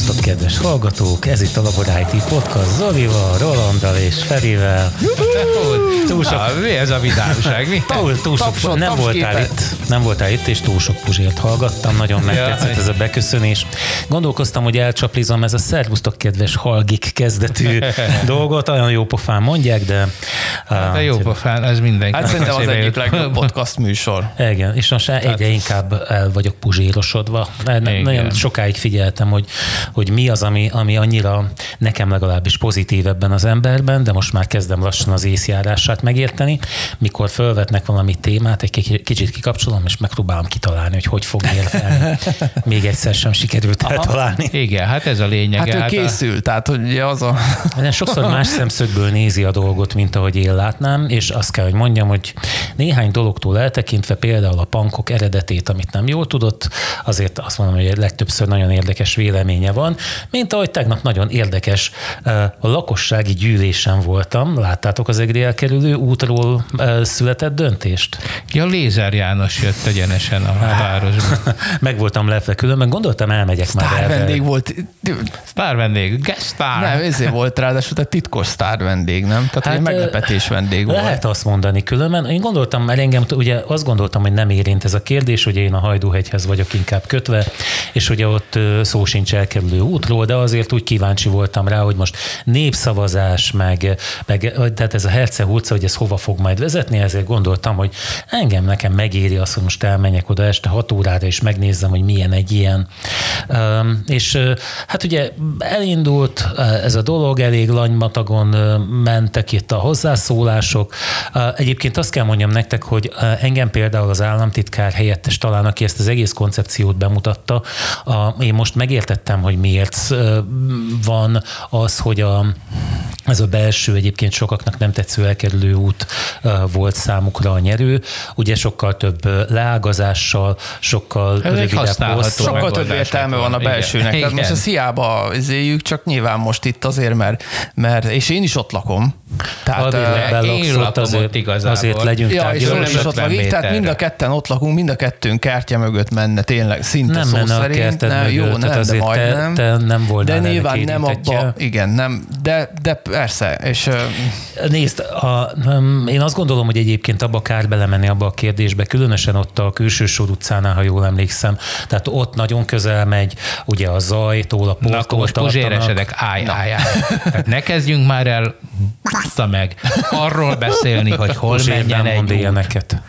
Szervusztok, kedves hallgatók! Ez itt a Labor IT Podcast Zolival, Rolandal és Ferivel. Túl sok... Na, mi ez a vidámság? Mi? Túl, túl sok, Tapsot, nem voltál itt, nem voltál itt, és túl sok puzsért hallgattam, nagyon megtetszett ez a beköszönés. Gondolkoztam, hogy elcsaplizom ez a szervusztok, kedves halgik kezdetű dolgot, olyan jó pofán mondják, de... De jó pofán, ez mindenki. Hát szerintem az egyik legjobb podcast műsor. Igen, és most már egyre inkább el vagyok puzsérosodva. Igen. Nagyon sokáig figyeltem, hogy, hogy mi az, ami, ami annyira nekem legalábbis pozitív ebben az emberben, de most már kezdem lassan az észjárását megérteni. Mikor fölvetnek valami témát, egy ki- kicsit kikapcsolom, és megpróbálom kitalálni, hogy hogy fog érvelni. Még egyszer sem sikerült eltalálni. Igen, hát ez a lényeg. Hát ő készül, tehát hogy az a... De sokszor más szemszögből nézi a dolgot, mint ahogy én látnám, és azt kell, hogy mondjam, hogy néhány dologtól eltekintve, például a pankok eredetét, amit nem jól tudott, azért azt mondom, hogy legtöbbször nagyon érdekes véleménye van, mint ahogy tegnap nagyon érdekes a lakossági gyűlésen voltam. Láttátok az egri elkerülő útról született döntést? Ja, Lézer János jött egyenesen a városba. Meg voltam lepve különben, gondoltam elmegyek már Sztár vendég volt. Sztár vendég, guest star. Nem, ezért volt ráadásul egy titkos sztár vendég, nem? Tehát hát, egy meglepetés vendég volt. Lehet azt mondani különben. Én gondoltam, mert engem ugye azt gondoltam, hogy nem érint ez a kérdés, hogy én a Hajdúhegyhez vagyok inkább kötve, és ugye ott szó sincs elkerülő útról, de azért úgy kíváncsi voltam rá, hogy most népszavazás, meg, meg tehát ez a Herceg utca, hogy ez hova fog majd vezetni, ezért gondoltam, hogy engem nekem megéri azt, hogy most elmenjek oda este 6 órára, és megnézzem, hogy milyen egy ilyen. És hát ugye elindult ez a dolog, elég lanymatagon mentek itt a hozzászólások. Egyébként azt kell mondjam nektek, hogy engem például az államtitkár helyettes talán, aki ezt az egész koncepciót bemutatta, én most megértettem, hogy miért van az, hogy a, ez a belső egyébként sokaknak nem tetsző elkerülő út volt számukra a nyerő. Ugye sokkal több leágazással, sokkal Ez rövidebb. Sokkal több értelme van a belsőnek. Igen. Tehát most ezt hiába izéljük, csak nyilván most itt azért, mert, mert és én is ott lakom. Tehát, ebben én lakom ott azért, ott igazából. azért legyünk Ja, és nem is ott 50 lakik, tehát mind a ketten ott lakunk, mind a kettőnk kártya mögött menne tényleg, szinte Nem szó menne a szerint. kerted nem, mögött, jó, nem, de azért te- majdnem. te nem voltál De nyilván nem abba, igen, nem, de, de persze, és Nézd, a, um, én azt gondolom, hogy egyébként abba kár belemenni abba a kérdésbe, különösen ott a külső sor utcánál, ha jól emlékszem. Tehát ott nagyon közel megy, ugye a zajtól, a Na, portól akkor most puzséresedek, állj, állj, állj. Tehát ne kezdjünk már el, bassza meg, arról beszélni, hogy hol Puzsér menjen nem egy ilyeneket.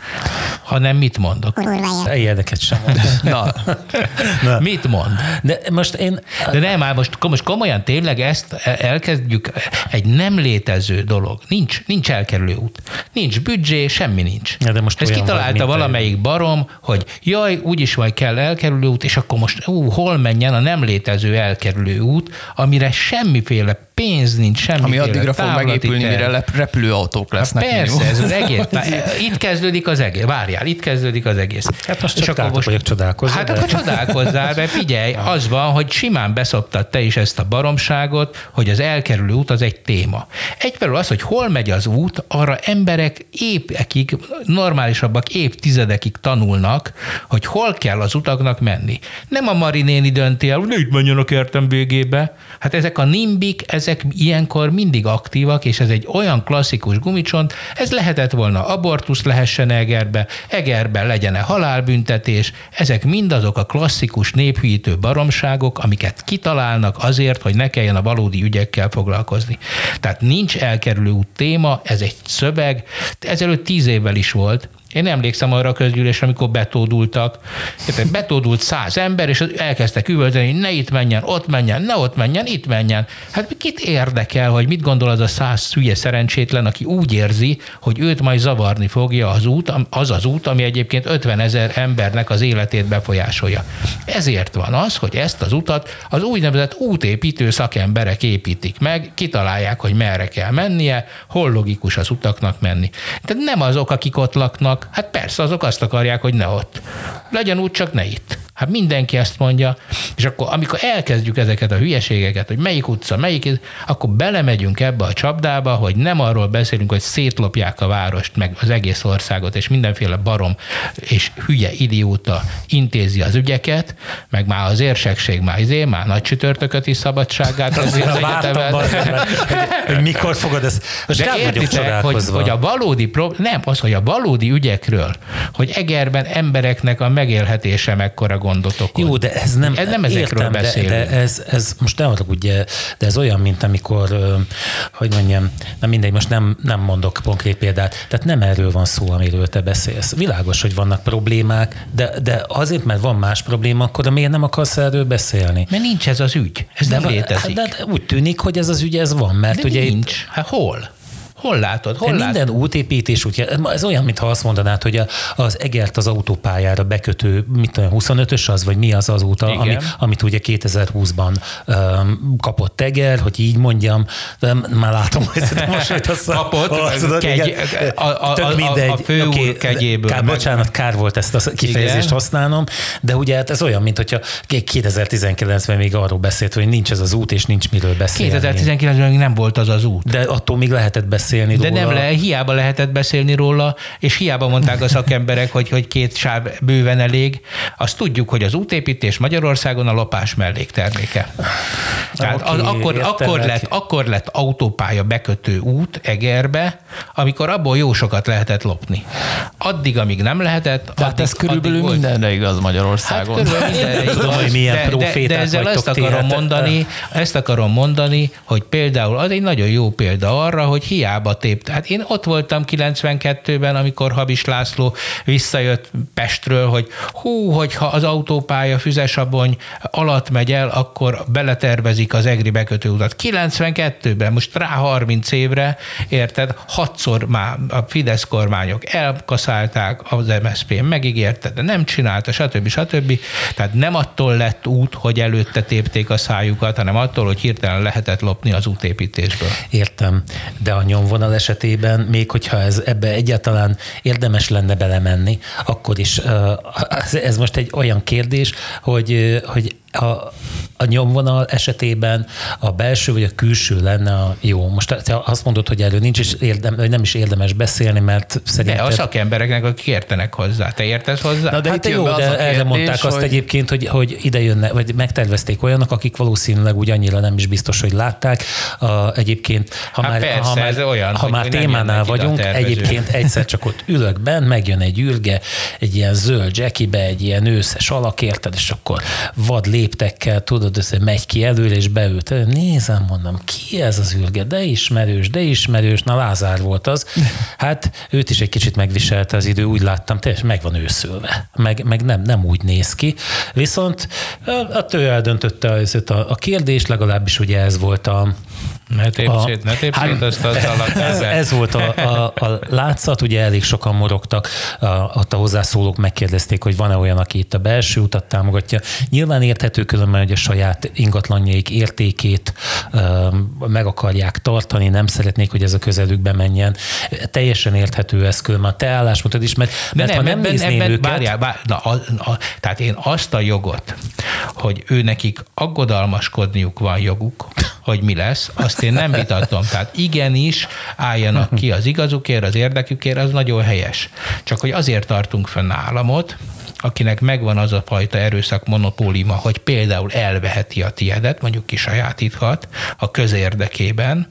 hanem mit mondok. Ilyeneket sem mond. na, Mit mond? De most én... De nem, már most, most komolyan tényleg ezt elkezdjük, egy nem létező dolog. Nincs, nincs elkerülő út. Nincs büdzsé, semmi nincs. Ja, de most Ezt vagy, kitalálta mint valamelyik barom, hogy jaj, úgyis majd kell elkerülő út, és akkor most ú, hol menjen a nem létező elkerülő út, amire semmiféle pénz nincs, semmiféle ami addigra fog megépülni, terv. mire lep- repülőautók lesznek. Persze, minimum. ez az egész. Itt kezdődik az egész. Várjál, itt kezdődik az egész. Hát most csak akkor át vagyok csodálkozni. Hát de- akkor csodálkozzál, mert figyelj, az van, hogy simán beszoptad te is ezt a baromságot, hogy az elkerülő út az egy téma. Egyfelől az, hogy hol megy az út, arra emberek évekig, normálisabbak évtizedekig tanulnak, hogy hol kell az utaknak menni. Nem a Marinéni dönti el, hogy itt menjen a kertem végébe. Hát ezek a nimbik, ezek ilyenkor mindig aktívak, és ez egy olyan klasszikus gumicsont, ez lehetett volna abortusz lehessen Egerbe, Egerben legyen-e halálbüntetés, ezek mind azok a klasszikus néphűítő baromságok, amiket kitalálnak azért, hogy ne kelljen a valódi ügyekkel foglalkozni. Tehát nincs elkerülő út téma, ez egy szöveg, ezelőtt tíz évvel is volt, én emlékszem arra a közgyűlésre, amikor betódultak. Érted? Betódult száz ember, és elkezdtek üvölteni, hogy ne itt menjen, ott menjen, ne ott menjen, itt menjen. Hát kit érdekel, hogy mit gondol az a száz hülye szerencsétlen, aki úgy érzi, hogy őt majd zavarni fogja az út, az az út, ami egyébként 50 ezer embernek az életét befolyásolja. Ezért van az, hogy ezt az utat az úgynevezett útépítő szakemberek építik meg, kitalálják, hogy merre kell mennie, hol logikus az utaknak menni. Tehát nem azok, akik ott laknak, Hát persze, azok azt akarják, hogy ne ott. Legyen úgy, csak ne itt. Hát mindenki ezt mondja, és akkor, amikor elkezdjük ezeket a hülyeségeket, hogy melyik utca, melyik, akkor belemegyünk ebbe a csapdába, hogy nem arról beszélünk, hogy szétlopják a várost, meg az egész országot, és mindenféle barom és hülye idióta intézi az ügyeket, meg már az érsekség már izé, már nagy csütörtököt is szabadságát az egyetemen. hogy, hogy mikor fogod ezt. Most De értitek, hogy, hogy a valódi, pro- nem, az, hogy a valódi ügyekről, hogy Egerben embereknek a megélhetése mekkora gondot okoz. Jó, de ez nem, ez nem ezekről értem, beszélünk. De, de ez, ez, most ne ugye, de ez olyan, mint amikor, hogy mondjam, nem mindegy, most nem, nem mondok konkrét példát, tehát nem erről van szó, amiről te beszélsz. Világos, hogy vannak problémák, de, de azért, mert van más probléma, akkor miért nem akarsz erről beszélni? Mert nincs ez az ügy. Ez de, nem létezik. De, de úgy tűnik, hogy ez az ügy, ez van, mert de ugye itt- nincs. Hát hol? Hol látod? Hol látod? minden útépítés, ugye, ez olyan, mintha azt mondanád, hogy a, az Egert az autópályára bekötő, mit tudom, 25-ös az, vagy mi az az út, ami, amit ugye 2020-ban um, kapott Eger, hogy így mondjam, de már látom, hogy most hogy azt Kapott, azt kegy- igen. a- a- Tök a- a- mindegy. a főúr Oké, kegyéből Kár, meg- bocsánat, kár volt ezt a kifejezést Igen. használnom, de ugye hát ez olyan, mint hogyha 2019-ben még arról beszélt, hogy nincs ez az út, és nincs miről beszélni. 2019-ben még nem volt az az út. De attól még lehetett beszélni De róla. nem le, hiába lehetett beszélni róla, és hiába mondták a szakemberek, hogy, hogy két sáv bőven elég. Azt tudjuk, hogy az útépítés Magyarországon a lopás mellékterméke. Tehát az, Oké, akkor, akkor, lett, akkor lett autópálya bekötő út Egerbe, amikor abból jó sokat lehetett lopni. Addig, amíg nem lehetett, Tehát addig, ez körülbelül addig volt. mindenre igaz Magyarországon. Hát körülbelül mindenre Tudom, igaz, hogy milyen de, de, de ezzel ezt akarom mondani, ezt akarom mondani, hogy például az egy nagyon jó példa arra, hogy hiába tép. Hát én ott voltam 92-ben, amikor Habis László visszajött Pestről, hogy hú, hogyha az autópálya Füzesabony alatt megy el, akkor beletervezik az EGRI bekötőutat. 92-ben, most rá 30 évre, érted, hatszor már a Fidesz kormányok elkaszálták, az MSZP megígérte, de nem csinálta, stb. stb. Tehát nem attól lett út, hogy előtte tépték a szájukat, hanem attól, hogy hirtelen lehetett lopni az útépítésből. Értem, de a nyomvonal esetében, még hogyha ez ebbe egyáltalán érdemes lenne belemenni, akkor is ez- most egy olyan kérdés, hogy, hogy a, a nyomvonal esetében a belső vagy a külső lenne a jó. Most te azt mondod, hogy erről nincs is érdem, vagy nem is érdemes beszélni, mert De szerintem... a szakembereknek, akik értenek hozzá. Te értesz hozzá? Na de Hát jó, az de a erre kérdés, mondták azt hogy- egyébként, hogy, hogy ide jönne, vagy megtervezték olyanok, akik valószínűleg úgy annyira nem is biztos, hogy látták. A, egyébként, ha Hát már, persze, ha már, ez olyan, ha már témánál vagyunk, egyébként egyszer csak ott ülök benn, megjön egy ürge, egy ilyen zöld jackibe, egy ilyen őszes alak, érted, és akkor vad léptekkel, tudod, össze megy ki előre, és beült. Nézem, mondom, ki ez az ürge? De ismerős, de ismerős. Na, Lázár volt az. Hát őt is egy kicsit megviselte az idő, úgy láttam, teljesen meg van őszülve. Meg, meg nem, nem úgy néz ki. Viszont hát ő eldöntötte a, a kérdést, legalábbis ugye ez volt a, Ne tépsét, A- ne tépsét azt az alatt. ez, ez volt a, a, a látszat, ugye elég sokan morogtak, a, ott a hozzászólók megkérdezték, hogy van-e olyan, aki itt a belső utat támogatja. Nyilván érthető különben, hogy a saját ingatlanjaik értékét um, meg akarják tartani, nem szeretnék, hogy ez a közelükbe menjen. Teljesen érthető ez különben a te álláspontod is, mert, De mert ha nem ebben, nézném ebben, őket, Várjál, várjál, na, a, a, tehát én azt a jogot, hogy ő nekik aggodalmaskodniuk van joguk, hogy mi lesz, azt én nem vitatom. Tehát igenis álljanak ki az igazukért, az érdekükért, az nagyon helyes. Csak hogy azért tartunk fönn államot, akinek megvan az a fajta erőszak monopóliuma, hogy például elveheti a tiedet, mondjuk kisajátíthat a közérdekében,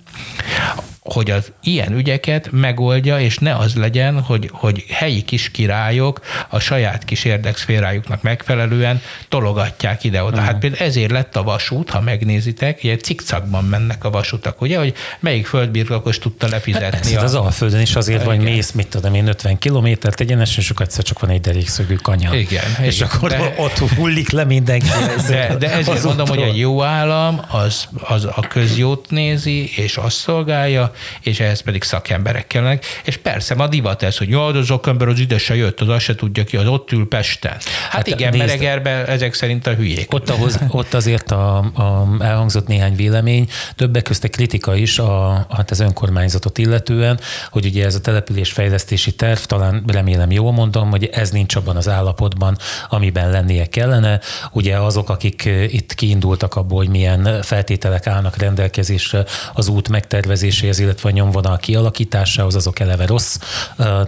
hogy az ilyen ügyeket megoldja, és ne az legyen, hogy, hogy helyi kis királyok a saját kis érdekszférájuknak megfelelően tologatják ide-oda. Hát például ezért lett a vasút, ha megnézitek, ilyen cikcakban mennek a vasutak, ugye, hogy melyik földbirtokos tudta lefizetni. Persze, de az Alföldön is azért van, hogy mész, mit tudom én, 50 kilométert egyenesen, és akkor egyszer csak van egy derékszögű kanya. Igen, És igen. akkor De- ott hullik le mindenki. De, de ezért mondom, hogy egy jó állam az, az a közjót nézi, és azt szolgálja, és ehhez pedig szakemberek kellenek. És persze, ma divat ez, hogy jó, az szakember az ide se jött, az azt se tudja ki, az ott ül Pesten. Hát, hát igen, nézd, Meregerben ezek szerint a hülyék. Ott, ahhoz, ott azért a, a, elhangzott néhány vélemény, többek között kritika is a, hát az önkormányzatot illetően, hogy ugye ez a település fejlesztési terv, talán remélem jól mondom, hogy ez nincs abban az állapotban, amiben lennie kellene. Ugye azok, akik itt kiindultak abból, hogy milyen feltételek állnak rendelkezésre az út megtervezéséhez, illetve a nyomvonal kialakításához, azok eleve rossz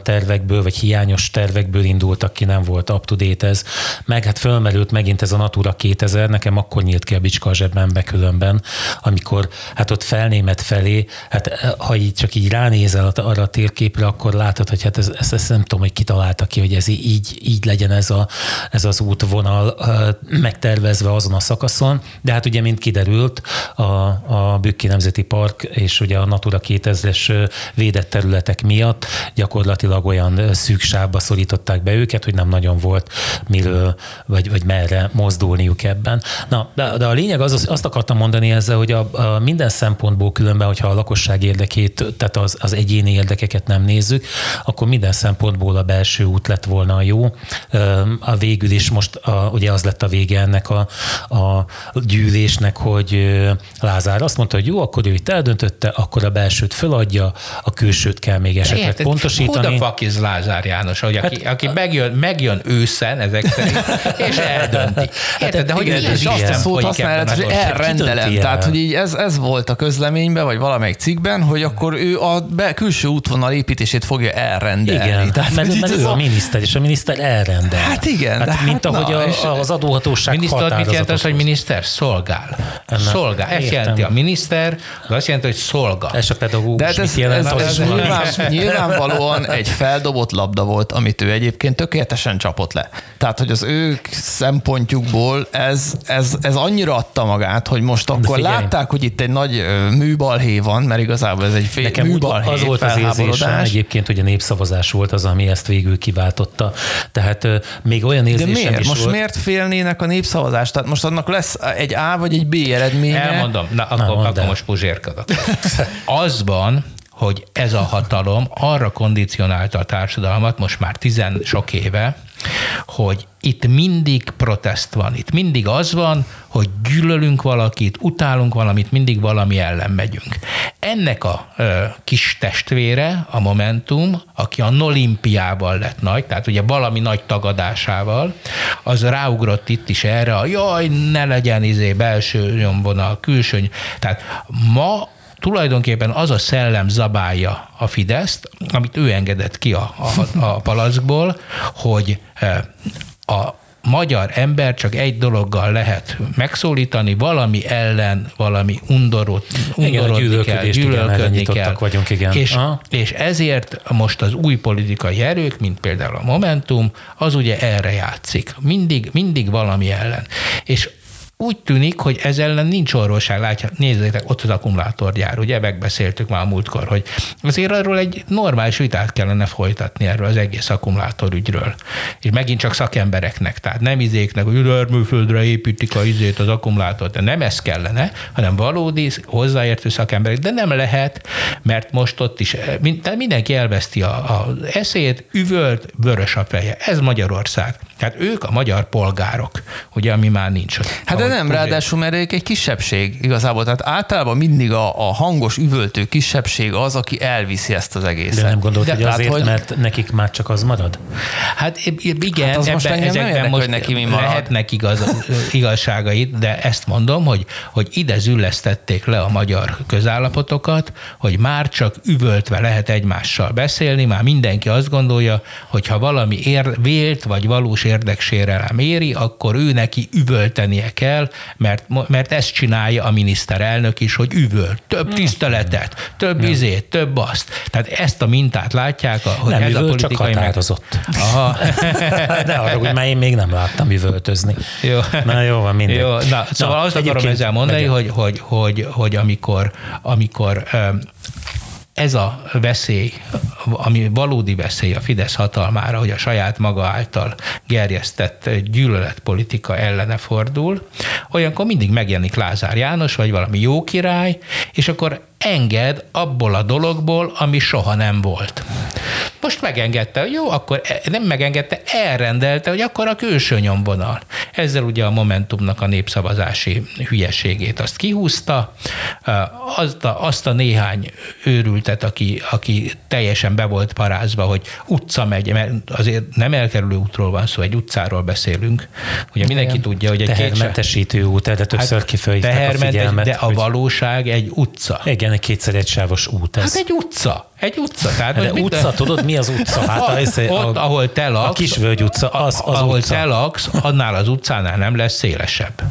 tervekből, vagy hiányos tervekből indultak ki, nem volt up to date ez. Meg hát fölmerült megint ez a Natura 2000, nekem akkor nyílt ki a bicska a zsebembe különben, amikor hát ott felnémet felé, hát ha így csak így ránézel arra a térképre, akkor látod, hogy hát ez, ezt, ezt nem tudom, hogy kitalálta ki, hogy ez így, így legyen ez, a, ez az útvonal megtervezve azon a szakaszon, de hát ugye, mint kiderült, a, a Bükki Nemzeti Park és ugye a Natura 2000-es védett területek miatt gyakorlatilag olyan szűk sávba szorították be őket, hogy nem nagyon volt miről, vagy, vagy merre mozdulniuk ebben. Na, de, de a lényeg az, azt akartam mondani ezzel, hogy a, a minden szempontból különben, hogyha a lakosság érdekét, tehát az, az egyéni érdekeket nem nézzük, akkor minden szempontból a belső út lett volna a jó. A végül is most a, ugye az lett a vége ennek a, a gyűlésnek, hogy Lázár azt mondta, hogy jó, akkor ő itt eldöntötte, akkor a belsőt föladja, a külsőt kell még esetleg Érted, pontosítani. Who the fuck is Lázár János, hogy aki, hát, aki megjön, megjön őszen ezek szerint, és eldönti. Hát Érted, de hogy igen, és azt a szót használod, hogy elrendelem. Tehát, hogy így ez, ez volt a közleményben, vagy valamelyik cikkben, hogy akkor ő a be, külső útvonal építését fogja elrendelni. Igen, Tehát, mert, mert ő a miniszter, és a miniszter elrendel. Hát igen. Hát, de mint hát, ahogy na, a, az adóhatóság Miniszter mit jelent az, hogy miniszter? Szolgál. Ennek szolgál. Ezt jelenti a miniszter, az azt jelenti, hogy szolgál. És a pedagógus de hát ez, jelent? Ez, ez, ez nyilván, nyilvánvalóan egy feldobott labda volt, amit ő egyébként tökéletesen csapott le. Tehát, hogy az ő szempontjukból ez, ez, ez annyira adta magát, hogy most akkor látták, hogy itt egy nagy műbalhé van, mert igazából ez egy fél Nekem műbalhé az volt az érzésem egyébként, hogy a népszavazás volt az, ami ezt végül kiváltotta. Tehát még olyan érzésem De miért? is most volt... miért félnének a népszavazást? Tehát most annak lesz egy A vagy egy B eredménye? Elmondom, na, akkor, Na, akkor most puzsérkodok. Azban, hogy ez a hatalom arra kondicionálta a társadalmat most már tizen sok éve, hogy itt mindig protest van, itt mindig az van, hogy gyűlölünk valakit, utálunk valamit, mindig valami ellen megyünk. Ennek a ö, kis testvére, a Momentum, aki a Nolimpiával lett nagy, tehát ugye valami nagy tagadásával, az ráugrott itt is erre, a jaj, ne legyen izé belső nyomvonal, külső, tehát ma tulajdonképpen az a szellem zabálja a Fideszt, amit ő engedett ki a, a, a palackból, hogy eh, a magyar ember csak egy dologgal lehet megszólítani, valami ellen, valami undorot, undorodni igen, kell, gyűlölködni igen, kell. Vagyunk, igen. És, és ezért most az új politikai erők, mint például a Momentum, az ugye erre játszik. Mindig, mindig valami ellen. És úgy tűnik, hogy ez ellen nincs orvosság. Látja, nézzétek, ott az akkumulátorgyár, ugye megbeszéltük már a múltkor, hogy azért arról egy normális vitát kellene folytatni erről az egész akkumulátorügyről. És megint csak szakembereknek, tehát nem izéknek, hogy erőműföldre építik a izét, az akkumulátort, de nem ez kellene, hanem valódi hozzáértő szakemberek. De nem lehet, mert most ott is mindenki elveszti a, a eszét, üvölt, vörös a feje. Ez Magyarország. Tehát ők a magyar polgárok, ugye, ami már nincs. Hát de nem, ráadásul mert ők egy kisebbség igazából. Tehát általában mindig a, a hangos, üvöltő kisebbség az, aki elviszi ezt az egészet. De nem gondolt, de, hogy azért, hogy... mert nekik már csak az marad? Hát igen, hát az ebben, most ezekben érdekel, most hogy neki mi marad. lehetnek igaz, igazságait, de ezt mondom, hogy, hogy ide züllesztették le a magyar közállapotokat, hogy már csak üvöltve lehet egymással beszélni, már mindenki azt gondolja, hogy ha valami ér, vélt vagy valós érdeksérelem éri, akkor ő neki üvöltenie kell, mert, mert ezt csinálja a miniszterelnök is, hogy üvöl. Több hmm. tiszteletet, több izét, több azt. Tehát ezt a mintát látják, hogy nem, ez a politikai csak határozott. Meg... Aha. De arra, hogy már én még nem láttam üvöltözni. Jó. Na jó, van mindegy. Jó, na, szóval na, azt akarom ezzel mondani, hogy, hogy, hogy, hogy amikor, amikor ez a veszély ami valódi veszély a Fidesz hatalmára, hogy a saját maga által gerjesztett gyűlöletpolitika ellene fordul, olyankor mindig megjelenik Lázár János, vagy valami jó király, és akkor enged abból a dologból, ami soha nem volt. Most megengedte, jó, akkor e- nem megengedte, elrendelte, hogy akkor a külső nyomvonal. Ezzel ugye a Momentumnak a népszavazási hülyeségét azt kihúzta, azt a, azt a néhány őrültet, aki, aki teljesen be volt parázva, hogy utca megy, mert azért nem elkerülő útról van szó, egy utcáról beszélünk. Ugye mindenki tudja, hogy egy tehermentesítő út, erre többször hát, kifejtettek a figyelmet. De a valóság egy utca. Igen, egy kétszer egy sávos út ez. Hát egy utca. Egy utca. Tehát, De utca, mit, tudod, mi az utca? Hát a, ott, a, ahol te laksz, a Kisvölgy utca, az, az ahol utca. te laksz, annál az utcánál nem lesz szélesebb.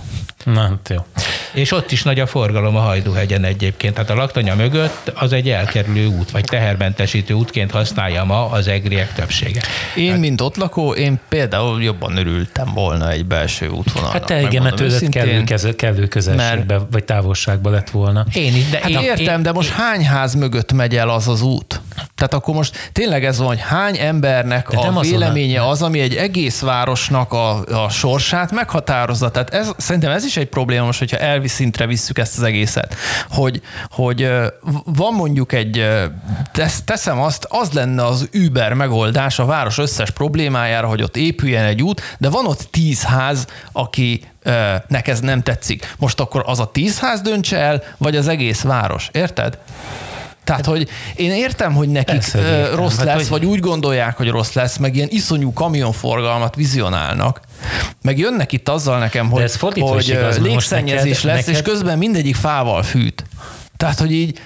Na, hát jó. És ott is nagy a forgalom a Hajdúhegyen egyébként. Tehát a laktanya mögött az egy elkerülő út, vagy tehermentesítő útként használja ma az egriek többsége. Én, hát, mint ott lakó, én például jobban örültem volna egy belső útvonalnak. Hát te igen, mert tőled kellő, kellő közelségbe, mert... vagy távolságba lett volna. Én is, de hát én, értem, én, de most én, hány ház mögött megy el az az út? Tehát akkor most tényleg ez van, hogy hány embernek De a véleménye az, ami egy egész városnak a, a sorsát meghatározza. Tehát ez, szerintem ez is egy probléma most, hogyha elvi szintre visszük ezt az egészet. Hogy, hogy van mondjuk egy, tesz, teszem azt, az lenne az Uber megoldás a város összes problémájára, hogy ott épüljen egy út, de van ott tíz ház, aki nek ez nem tetszik. Most akkor az a tíz ház döntse el, vagy az egész város, érted? Tehát, hogy én értem, hogy nekik Persze, értem. rossz hát, lesz, hogy... vagy úgy gondolják, hogy rossz lesz, meg ilyen iszonyú kamionforgalmat vizionálnak. Meg jönnek itt azzal nekem, hogy, hogy igaz, légszennyezés lesz, neked... és közben mindegyik fával fűt. Tehát, hogy így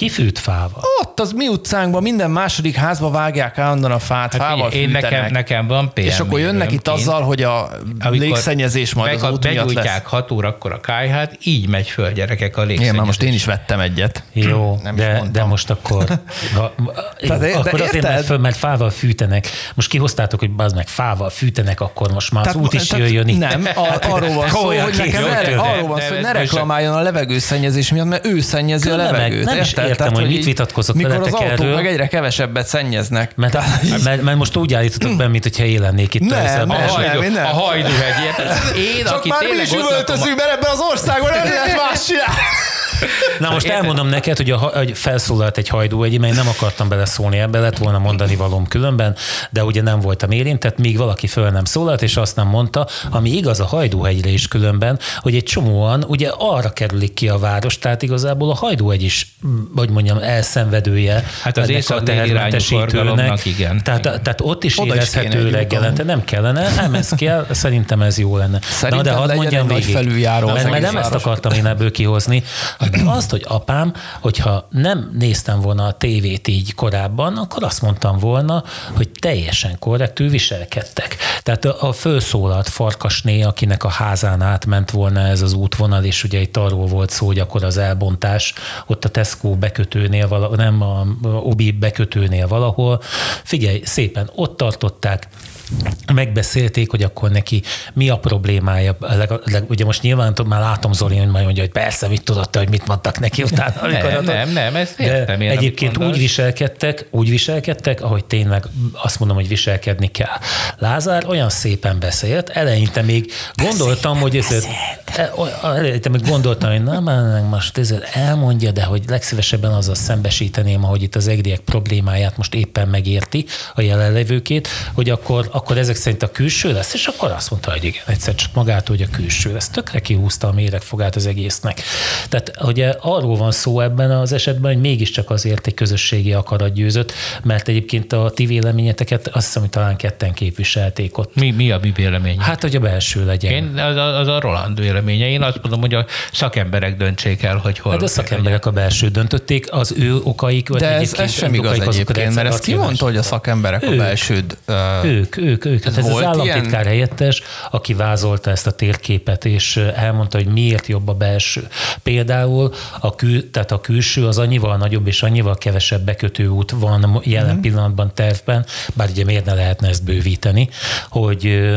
Kifűt fával? Ott az mi utcánkban minden második házba vágják állandóan a fát, hát fával én nekem, nekem van PM És akkor jönnek itt azzal, hogy a légszennyezés majd az út miatt lesz. 6 órakor a kájhát, így megy föl gyerekek a légszennyezés. Igen, most én is vettem egyet. Jó, nem de, de most akkor, ha, Tehát, de akkor azért, mert, föl, mert fával fűtenek. Most kihoztátok, hogy bazd meg fával fűtenek, akkor most már az tehát, út is tehát jöjjön itt. Nem, arról van szó, hogy nekem arról van szó, hogy ne reklamáljon a levegőszennyezés miatt, mert ő szennyezi a levegőt. Nem is értem, hogy mit vitatkozok mikor az autók erről. meg egyre kevesebbet szennyeznek. Mert, Tehát, mert, mert most úgy állítotok be, mint hogyha én lennék itt. Nem, nem, a, hajdú, nem, nem. a hajdúhegy. Én, Csak aki már mi is üvöltözünk, mert ebben az országban nem lehet más csinálni. Na most elmondom neked, hogy, a, hogy felszólalt egy hajdú egy, mert nem akartam beleszólni ebbe, lett volna mondani valóm különben, de ugye nem voltam érintett, míg valaki föl nem szólalt, és azt nem mondta, ami igaz a hajdúhegyre is különben, hogy egy csomóan ugye arra kerülik ki a város, tehát igazából a hajdúhegy is, hogy mondjam, elszenvedője. Hát az észak igen. Tehát, tehát ott is Oda érezhető is reggelente, nem kellene, nem ez kell, szerintem ez jó lenne. Szerintem Na, de hadd mondjam végig. Felüljáró mert, mert nem ezt akartam én ebből kihozni, azt, hogy apám, hogyha nem néztem volna a tévét így korábban, akkor azt mondtam volna, hogy teljesen korrektül viselkedtek. Tehát a fölszólalt farkasné, akinek a házán átment volna ez az útvonal, és ugye itt arról volt szó, hogy akkor az elbontás ott a Tesco bekötőnél, nem a Obi bekötőnél valahol. Figyelj, szépen ott tartották, megbeszélték, hogy akkor neki mi a problémája. Leg, leg, ugye most nyilván már látom Zoli, hogy majd mondja, hogy persze, mit tudott hogy mit mondtak neki utána. Nem, adott. nem, nem, ezt értem én, Egyébként úgy viselkedtek, úgy viselkedtek, ahogy tényleg azt mondom, hogy viselkedni kell. Lázár olyan szépen beszélt, eleinte még gondoltam, hogy ezért, e, eleinte még gondoltam, hogy na, már most ezért elmondja, de hogy legszívesebben azzal szembesíteném, ahogy itt az egriek problémáját most éppen megérti a jelenlevőkét, hogy akkor akkor ezek szerint a külső lesz, és akkor azt mondta, hogy igen, egyszer csak magától, hogy a külső lesz. Tökre kihúzta a méregfogát az egésznek. Tehát ugye arról van szó ebben az esetben, hogy mégiscsak azért egy közösségi akarat győzött, mert egyébként a ti véleményeteket azt hiszem, hogy talán ketten képviselték ott. Mi, mi a mi vélemény? Hát, hogy a belső legyen. Én, az, a, az a Roland véleménye. Én azt mondom, hogy a szakemberek döntsék el, hogy hol. Hát a szakemberek a belső döntötték, az ő okaik. De ez, ez sem igaz egyébként, mert ezt ki mondta, hogy a szakemberek ők, a belsőd? Ők, ők, ők, ők. Hát ez az államtitkár ilyen? helyettes, aki vázolta ezt a térképet, és elmondta, hogy miért jobb a belső. Például a, kül, tehát a külső az annyival nagyobb és annyival kevesebb bekötőút van jelen mm. pillanatban tervben, bár ugye miért ne lehetne ezt bővíteni, hogy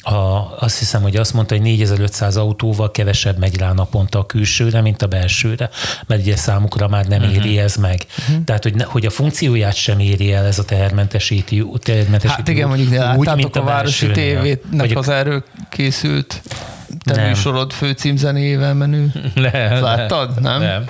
a, azt hiszem, hogy azt mondta, hogy 4500 autóval kevesebb megy rá naponta a külsőre, mint a belsőre, mert ugye számukra már nem éri uh-huh. ez meg. Uh-huh. Tehát, hogy, ne, hogy a funkcióját sem éri el ez a tehermentesítő, tehermentesítő Hát igen, mondjuk úgy, mint a, a városi tévének az erről készült te nem. műsorod főcímzenével menő. Nem. Láttad? Nem? Nem.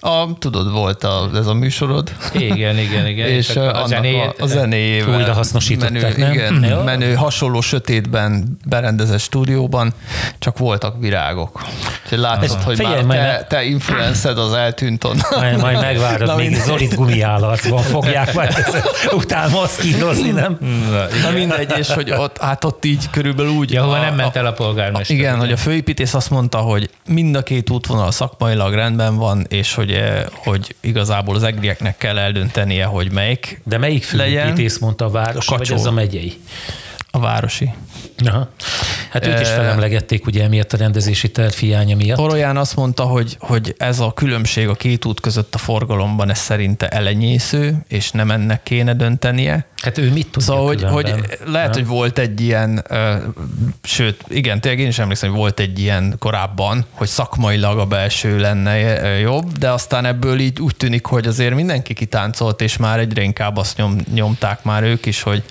A, tudod, volt a, ez a műsorod. Igen, igen, igen. és a, a, zenéjét, a, a zenéjével. Újra hasznosították, menő, nem? Igen, Jó. menő, hasonló sötétben berendezett stúdióban, csak voltak virágok. Úgyhogy látod, hogy figyelj, már te, te influenced az eltűnt onnan. Majd, majd megvárod, még Zolit gumiállatban fogják majd utána moszkírozni, nem? Na, Na mindegy, és hogy ott, hát ott így körülbelül úgy. Ja, hova nem ment el a polgármester. Igen, hogy a főépítész azt mondta, hogy mind a két útvonal szakmailag rendben van, és hogy hogy, eh, hogy igazából az egrieknek kell eldöntenie, hogy melyik De melyik főépítész mondta a város, a vagy ez a megyei? A városi. Aha. Hát ők is felemlegették ugye emiatt a rendezési terv hiánya miatt. Orolyán azt mondta, hogy, hogy ez a különbség a két út között a forgalomban, ez szerinte elenyésző, és nem ennek kéne döntenie. Hát ő mit tudja Szóval, hogy, hogy lehet, hogy volt egy ilyen, sőt, igen, tényleg én is emlékszem, hogy volt egy ilyen korábban, hogy szakmailag a belső lenne jobb, de aztán ebből így úgy tűnik, hogy azért mindenki kitáncolt, és már egyre inkább azt nyom, nyomták már ők is, hogy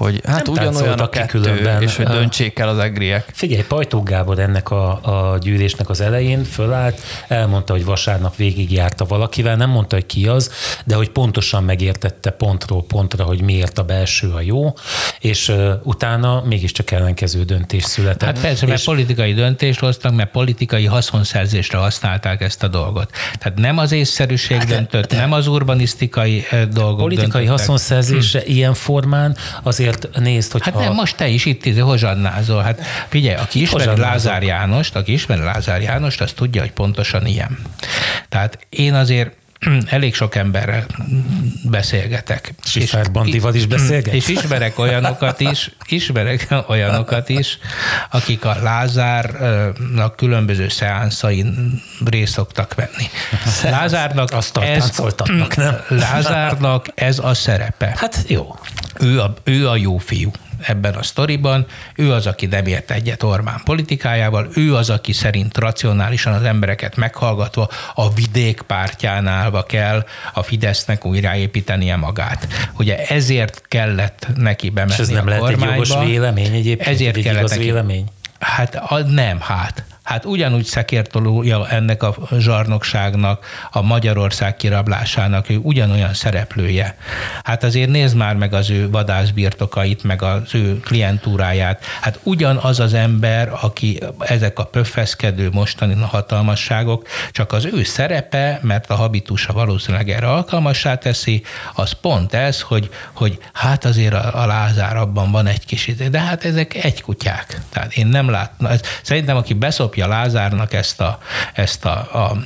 hogy hát nem ugyanolyan a kettő, különben. és hogy döntsék el az egriek. Figyelj, Pajtó Gábor ennek a, a gyűlésnek az elején fölállt, elmondta, hogy vasárnap végigjárta valakivel, nem mondta, hogy ki az, de hogy pontosan megértette pontról pontra, hogy miért a belső a jó, és uh, utána mégiscsak ellenkező döntés született. Hát persze, és... mert politikai döntést hoztak, mert politikai haszonszerzésre használták ezt a dolgot. Tehát nem az észszerűség hát, döntött, de, nem az urbanisztikai dolgok Politikai döntöttek. haszonszerzésre hm. ilyen formán azért azért nézd, hogy Hát nem, most te is itt izé hozsannázol. Hát figyelj, aki ismeri Lázár Jánost, aki ismeri Lázár Jánost, az tudja, hogy pontosan ilyen. Tehát én azért elég sok emberrel beszélgetek. Sifár Bandival is beszélget? És ismerek olyanokat is, ismerek olyanokat is, akik a Lázárnak különböző szeánszain részt szoktak venni. Lázárnak ez, nem? Lázárnak ez a szerepe. Hát jó. Ő a, ő a jó fiú ebben a sztoriban. Ő az, aki nem ért egyet Orbán politikájával, ő az, aki szerint racionálisan az embereket meghallgatva a vidék pártján állva kell a Fidesznek újraépítenie magát. Ugye ezért kellett neki bemenni És ez nem a lehet kormányba. egy jogos vélemény egyébként? Ezért egy kellett neki, vélemény? Hát a, nem, hát hát ugyanúgy szekértolója ennek a zsarnokságnak, a Magyarország kirablásának, ő ugyanolyan szereplője. Hát azért nézd már meg az ő vadászbirtokait, meg az ő klientúráját. Hát ugyanaz az ember, aki ezek a pöffeszkedő mostani hatalmasságok, csak az ő szerepe, mert a habitusa valószínűleg erre alkalmassá teszi, az pont ez, hogy, hogy hát azért a, a Lázár abban van egy kis idő, de hát ezek egy kutyák. Tehát én nem látnám. Szerintem, aki beszopja kapja Lázárnak ezt a, ezt a, a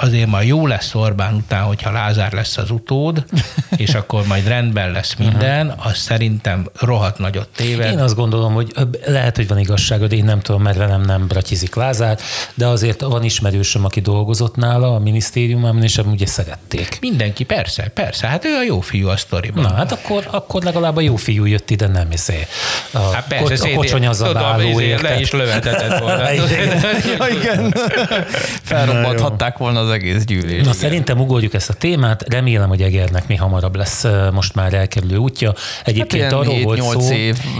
azért majd jó lesz Orbán után, hogyha Lázár lesz az utód, és akkor majd rendben lesz minden, az szerintem rohadt nagyot téved. Én azt gondolom, hogy lehet, hogy van igazságod, én nem tudom, mert velem nem bratizik Lázár, de azért van ismerősöm, aki dolgozott nála a minisztériumban, és ugye szerették. Mindenki, persze, persze, hát ő a jó fiú a sztoriban. Na, hát akkor, akkor legalább a jó fiú jött ide, nem hiszé. A, hát persze, a kocsony az a Le is lövethetett volna. ja, igen. Felrobbanthatták volna az egész gyűlés. Na szerintem ugorjuk ezt a témát. Remélem, hogy Egernek mi hamarabb lesz most már elkerülő útja. Egyébként hát arról volt szó.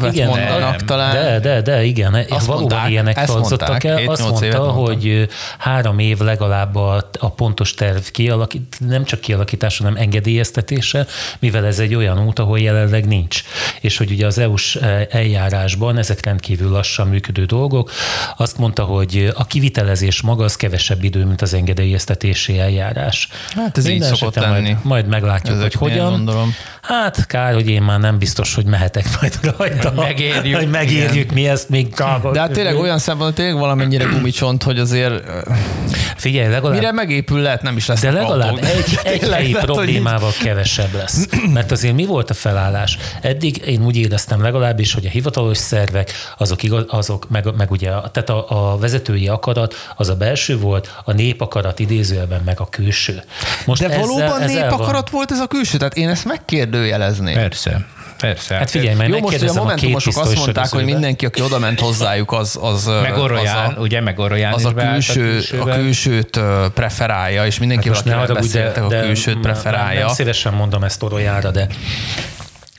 igen, mondanak de, talán. De, de, de, igen. Azt valóban mondták, ilyenek tartottak el. Azt mondta, hogy három év legalább a, a pontos terv kialakít, nem csak kialakítása, hanem engedélyeztetése, mivel ez egy olyan út, ahol jelenleg nincs. És hogy ugye az EU-s eljárásban ezek rendkívül lassan működő dolgok. Azt mondta, hogy a kivitelezés maga az kevesebb idő, mint az engedélyeztetési eljárás. Hát ez így szokott lenni. Majd, majd meglátjuk, Ezek hogy hogyan. Gondolom. Hát kár, hogy én már nem biztos, hogy mehetek majd rajta. Megérjük. Hogy megérjük igen. mi ezt még kávol. De hát tényleg olyan szempontból tényleg valamennyire gumicsont, hogy azért Figyelj, legalább... Mire megépül lehet, nem is lesz De legalább egy, egy helyi problémával kevesebb lesz. Mert azért mi volt a felállás? Eddig én úgy éreztem legalábbis, hogy a hivatalos szervek, azok, igaz, azok meg, meg ugye, tehát a, a vezetői akarat, az a belső volt, a népakarat idézőjelben meg a külső. Most De ezzel, valóban ezzel népakarat van. volt ez a külső? Tehát én ezt megkérdőjelezném. Persze. Persze. Hát figyelj, mert Jó, most ugye a megkérdezem a momentumosok azt mondták, hogy mindenki, aki oda ment hozzájuk, az, az meg Orolyán, az a, ugye, meg Orolyán az a, külső, a külsővel. külsőt preferálja, és mindenki, Hát akivel beszéltek, de a külsőt nem- preferálja. Nem szívesen mondom ezt Orolyára, de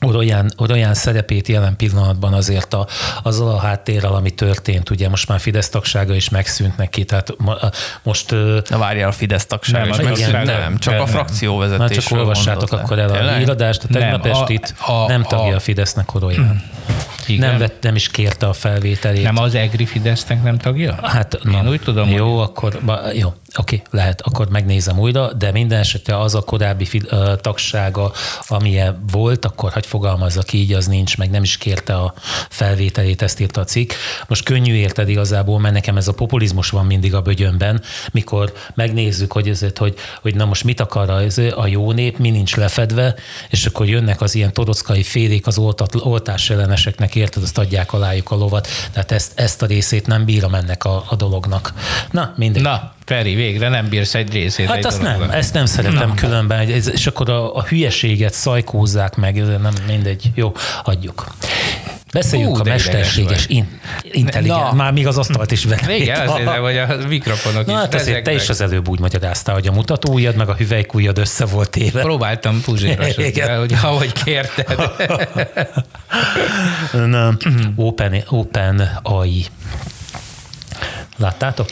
Orolyán, Orolyán szerepét jelen pillanatban azért a, azzal a háttérrel, ami történt, ugye most már Fidesz tagsága is megszűnt neki, tehát ma, most Na várjál, a Fidesz tagság Nem, is igazság nem, nem. csak Nem, a nem. frakcióvezetésről már csak olvassátok akkor el a híradást, a tegnap estit nem tagja a- a Fidesznek Orolyán. Igen. Nem, vett, nem is kérte a felvételét. Nem az EGRI Fidesznek nem tagja? Hát, Én na, úgy tudom, Jó, akkor, ba, jó, oké, lehet, akkor megnézem újra, de minden esetre az a korábbi fi, ö, tagsága, amilyen volt, akkor hogy fogalmazzak így, az nincs, meg nem is kérte a felvételét, ezt írta a cikk. Most könnyű érted igazából, mert nekem ez a populizmus van mindig a bögyönben, mikor megnézzük, hogy, ezért, hogy, hogy na most mit akar a, ez a jó nép, mi nincs lefedve, és akkor jönnek az ilyen torockai félék az oltat, oltás elleneseknek, érted, azt adják alájuk a lovat. Tehát ezt, ezt a részét nem bírom ennek a, a dolognak. Na, mindegy. Na, Feri, végre nem bírsz egy részét Hát egy azt nem, ezt nem szeretem Na. különben, hogy ez- és akkor a, a hülyeséget szajkózzák meg, ez nem mindegy. Jó, adjuk. Beszéljünk Hú, a mesterséges in, intelligens. Na. Már még az asztalt is vették. Igen, azért, hogy a mikrofonok Na is hát azért te is az előbb úgy magyaráztál, hogy a mutatóujjad meg a hüvelykujjad össze volt téve. Próbáltam puzsérosodni, hogy ahogy kérted. Nem. Open, open AI. Láttátok?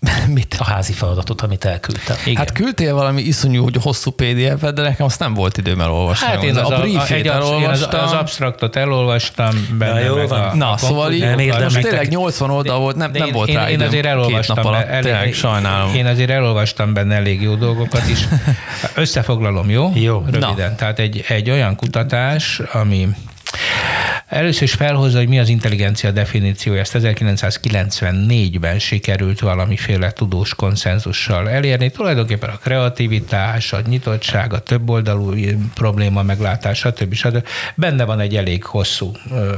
Mit? A házi feladatot, amit elküldtem. Igen. Hát küldtél valami iszonyú hogy hosszú PDF-et, de nekem azt nem volt időm elolvasni. Hát én az, a absz- én az, elolvastam. az absztraktot elolvastam benne. Na, jó van. A, Na, a szóval így, Nem érdemlik most tényleg 80 oldal volt, nem, nem én, volt én, rá én időm azért két elolvastam nap alatt. be- Tényleg sajnálom. Én azért elolvastam benne elég jó dolgokat is. Összefoglalom, jó? Jó. Röviden. Tehát egy, egy olyan kutatás, ami Először is felhozza, hogy mi az intelligencia definíciója. Ezt 1994-ben sikerült valamiféle tudós konszenzussal elérni. Tulajdonképpen a kreativitás, a nyitottság, a többoldalú probléma meglátás, stb. stb. Benne van egy elég hosszú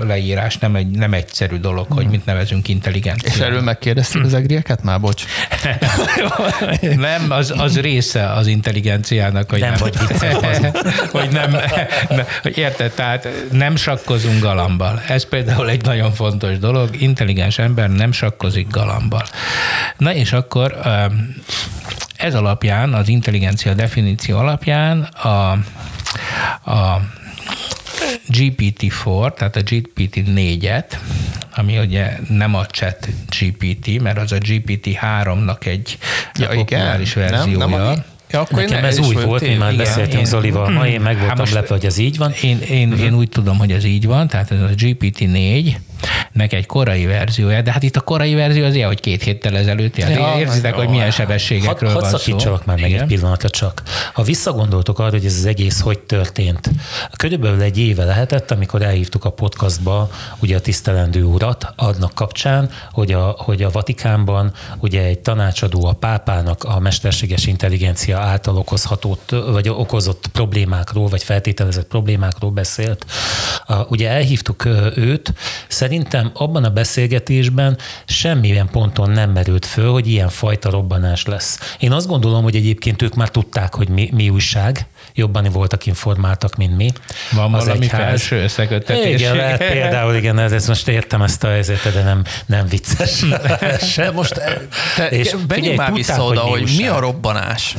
leírás, nem, egy, nem egyszerű dolog, hogy mit nevezünk intelligenciának. És erről megkérdeztük az egrieket már? Bocs. Nem, az, az része az intelligenciának, hogy Nem nem, vagy hogy nem, ne, hogy érted, tehát nem sakkozunk galambal. Ez például egy nagyon fontos dolog. Intelligens ember nem sakkozik galambal. Na és akkor öm, ez alapján, az intelligencia definíció alapján a, a GPT-4, tehát a GPT-4-et, ami ugye nem a chat GPT, mert az a GPT-3-nak egy Ja, igen. populáris Nem, verziója. nem a- Ja, akkor Nekem ez új volt, mi már Igen, beszéltünk én- Zolival ma, én meg Hát voltam most- lepve, hogy ez így van. Én, én, uh-huh. én úgy tudom, hogy ez így van, tehát ez a GPT-4, nek egy korai verziója, de hát itt a korai verzió az ilyen, hogy két héttel ezelőtt, Ja, ja, érzitek, hogy milyen Hadd sebességekről had van szó. szakítsalak már meg Igen. egy pillanatra csak. Ha visszagondoltok arra, hogy ez az egész hogy történt, körülbelül egy éve lehetett, amikor elhívtuk a podcastba ugye a tisztelendő urat annak kapcsán, hogy a, hogy a Vatikánban ugye egy tanácsadó a pápának a mesterséges intelligencia által okozható, vagy okozott problémákról, vagy feltételezett problémákról beszélt. Ugye elhívtuk őt, szerintem abban a beszélgetésben semmilyen ponton nem merült föl, hogy ilyen fajta robbanás lesz. Én azt gondolom, hogy egyébként ők már tudták, hogy mi, mi újság, jobban voltak informáltak, mint mi. Van Az valami egyház. felső összeköttetés. Igen, lehet például, igen, ez, ez most értem ezt a helyzetet, de nem, nem vicces. De most te, És menjünk már tudták, vissza hogy oda, mi hogy mi a robbanás.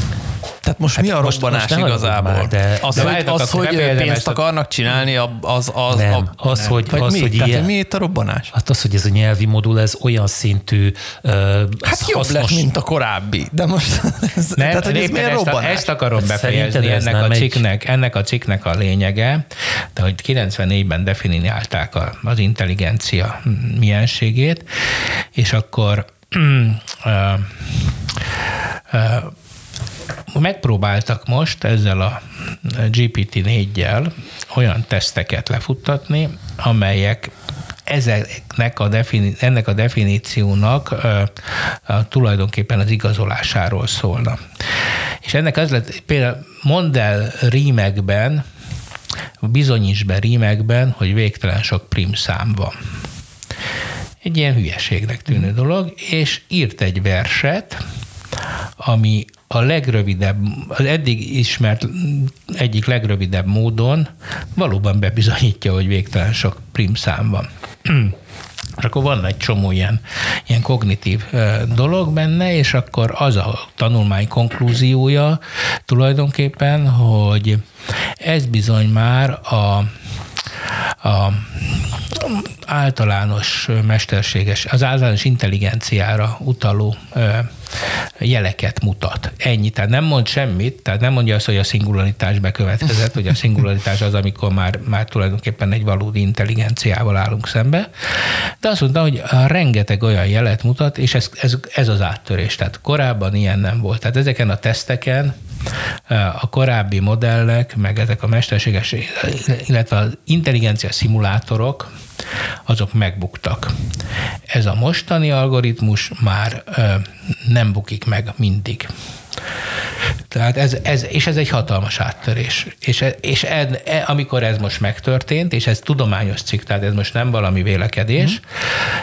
Tehát most mi a robbanás most igazából? már, de- az, de hogy, az, hogy nem pénzt akarnak csinálni, az, az, Nem, a, az, hogy- vagy az, mi? hogy Tehát, ilyen- hogy mi itt a robbanás? Hát az, hogy ez a nyelvi modul, ez olyan szintű uh, Hát jobb lett, mint a korábbi. De most, ez, Nem, tehát, hogy ez milyen ezt, robbanás? ezt akarom Hát befejezni, ennek nem a, cikknek, ennek a cikknek a lényege, de hogy 94-ben definiálták az intelligencia mienségét, és akkor ö, ö, megpróbáltak most ezzel a GPT-4-jel olyan teszteket lefuttatni, amelyek ezeknek a defini- ennek a definíciónak ö, a, tulajdonképpen az igazolásáról szólna. És ennek az lett, például mondd el rímekben, bizonyíts be rímekben, hogy végtelen sok prim szám van. Egy ilyen hülyeségnek tűnő dolog, és írt egy verset, ami a legrövidebb, az eddig ismert egyik legrövidebb módon valóban bebizonyítja, hogy végtelen sok primszám van. És akkor van egy csomó ilyen, ilyen kognitív dolog benne, és akkor az a tanulmány konklúziója tulajdonképpen, hogy ez bizony már a, a általános mesterséges, az általános intelligenciára utaló jeleket mutat. Ennyi. Tehát nem mond semmit, tehát nem mondja azt, hogy a szingularitás bekövetkezett, hogy a szingularitás az, amikor már, már tulajdonképpen egy valódi intelligenciával állunk szembe, de azt mondta, hogy rengeteg olyan jelet mutat, és ez, ez, ez az áttörés. Tehát korábban ilyen nem volt. Tehát ezeken a teszteken a korábbi modellek, meg ezek a mesterséges, illetve az intelligencia szimulátorok, azok megbuktak. Ez a mostani algoritmus már nem bukik meg mindig. Tehát ez, ez, és ez egy hatalmas áttörés. És, és ed, e, amikor ez most megtörtént, és ez tudományos cikk, tehát ez most nem valami vélekedés, mm.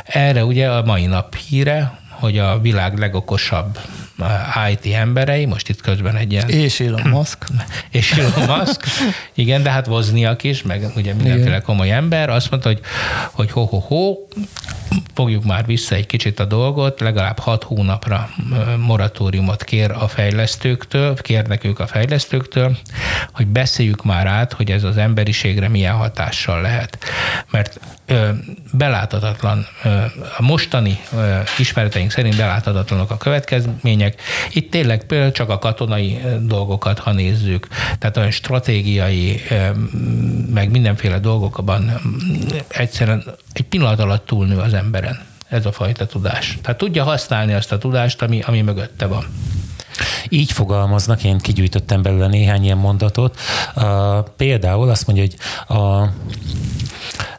erre ugye a mai nap híre, hogy a világ legokosabb IT emberei, most itt közben egy ilyen... És Elon Musk. És Elon Musk, igen, de hát Wozniak is, meg ugye mindenféle igen. komoly ember, azt mondta, hogy, hogy ho-ho-ho, fogjuk már vissza egy kicsit a dolgot, legalább hat hónapra moratóriumot kér a fejlesztőktől, kérnek ők a fejlesztőktől, hogy beszéljük már át, hogy ez az emberiségre milyen hatással lehet. Mert ö, beláthatatlan, ö, a mostani ö, ismereteink szerint beláthatatlanok a következmények. Itt tényleg például csak a katonai dolgokat, ha nézzük, tehát olyan stratégiai, meg mindenféle dolgokban egyszerűen egy pillanat alatt túlnő az emberen ez a fajta tudás. Tehát tudja használni azt a tudást, ami, ami mögötte van. Így fogalmaznak, én kigyűjtöttem belőle néhány ilyen mondatot. Uh, például azt mondja, hogy a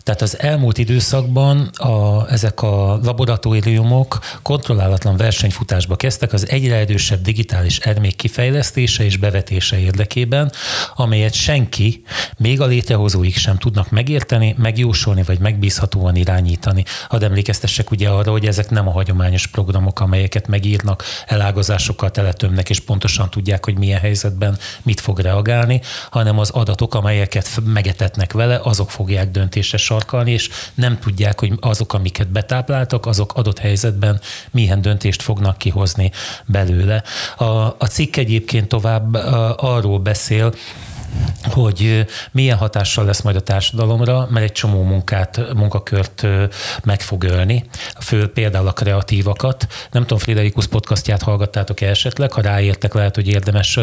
tehát az elmúlt időszakban a, ezek a laboratóriumok kontrollálatlan versenyfutásba kezdtek az egyre erősebb digitális ermék kifejlesztése és bevetése érdekében, amelyet senki, még a létrehozóik sem tudnak megérteni, megjósolni vagy megbízhatóan irányítani. Hadd emlékeztessek ugye arra, hogy ezek nem a hagyományos programok, amelyeket megírnak, elágazásokkal teletömnek, és pontosan tudják, hogy milyen helyzetben mit fog reagálni, hanem az adatok, amelyeket megetetnek vele, azok fogják döntésre sarkalni, és nem tudják, hogy azok, amiket betápláltak, azok adott helyzetben milyen döntést fognak kihozni belőle. A, a cikk egyébként tovább arról beszél, hogy milyen hatással lesz majd a társadalomra, mert egy csomó munkát, munkakört meg fog ölni, fő például a kreatívakat. Nem tudom, Friderikus podcastját hallgattátok -e esetleg, ha ráértek, lehet, hogy érdemes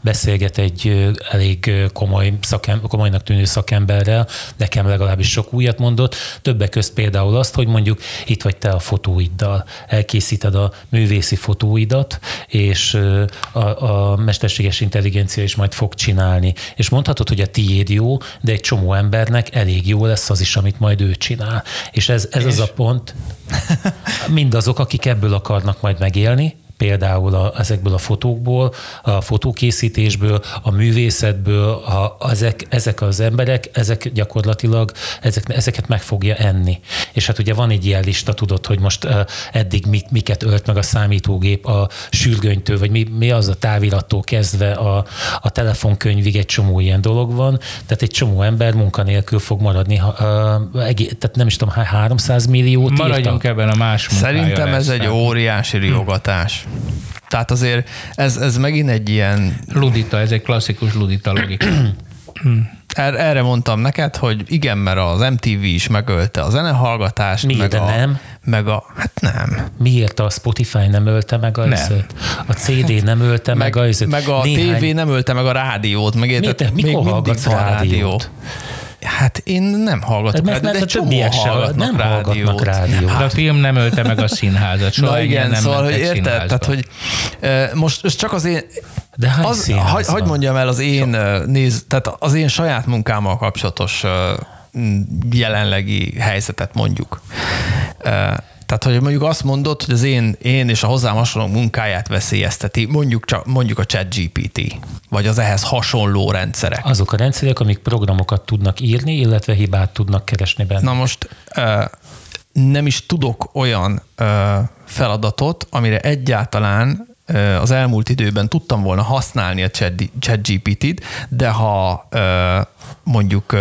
beszélget egy elég komoly szakem, komolynak tűnő szakemberrel, nekem legalábbis sok újat mondott, többek közt például azt, hogy mondjuk itt vagy te a fotóiddal, elkészíted a művészi fotóidat, és a, a mesterséges intelligencia is majd fog csinálni és mondhatod, hogy a tiéd jó, de egy csomó embernek elég jó lesz az is, amit majd ő csinál. És ez, ez és? az a pont, mindazok, akik ebből akarnak majd megélni, például a, ezekből a fotókból, a fotókészítésből, a művészetből, a, ezek, ezek az emberek, ezek gyakorlatilag ezek, ezeket meg fogja enni. És hát ugye van egy ilyen lista, tudod, hogy most eddig mik, miket ölt meg a számítógép a sürgönytől, vagy mi, mi az a távirattól kezdve a, a telefonkönyvig egy csomó ilyen dolog van, tehát egy csomó ember munkanélkül fog maradni, uh, egész, tehát nem is tudom, 300 milliót Maradjunk írtak. ebben a más Szerintem ez egy óriási riogatás. Tehát azért ez, ez megint egy ilyen... Ludita, ez egy klasszikus ludita logika. Er, erre mondtam neked, hogy igen, mert az MTV is megölte a zenehallgatást. Miért, meg de a, nem? Meg a, hát nem. Miért a Spotify nem ölte meg a nem. A CD nem ölte meg, meg a Meg a néhány... TV nem ölte meg a rádiót. Meg érted, Miért, mikor hallgatsz rádiót? Rádió. Hát én nem hallgatok mert, rádiót, mert a többiek sem nem rádiót. hallgatnak rádiót. Hát. A film nem ölte meg a színházat. Soha Na igen, nem szóval, hogy érted? Tehát, hogy uh, most, csak az én, de hány az, hagy, hagy mondjam el az én, uh, néz, tehát az én saját munkámmal kapcsolatos jelenlegi helyzetet mondjuk. Uh, tehát, hogy mondjuk azt mondod, hogy az én, én és a hozzám hasonló munkáját veszélyezteti, mondjuk, csak, mondjuk a chat GPT, vagy az ehhez hasonló rendszerek. Azok a rendszerek, amik programokat tudnak írni, illetve hibát tudnak keresni benne. Na most nem is tudok olyan feladatot, amire egyáltalán az elmúlt időben tudtam volna használni a ChatGPT-t, de ha mondjuk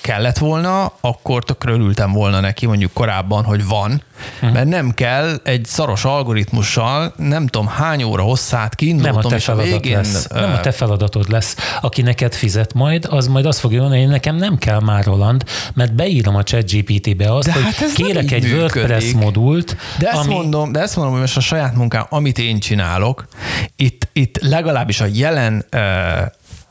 kellett volna, akkor tökre örültem volna neki mondjuk korábban, hogy van, uh-huh. mert nem kell egy szaros algoritmussal, nem tudom hány óra hosszát kiindultom, nem a te és a végén... Lesz. Nem a te feladatod lesz. Aki neked fizet majd, az majd azt fogja mondani, hogy nekem nem kell már Roland, mert beírom a ChatGPT-be azt, de hogy hát kérek egy működik. WordPress modult. De ezt, ami... mondom, de ezt mondom, hogy most a saját munkám, amit én csinálok, itt, itt legalábbis a jelen uh,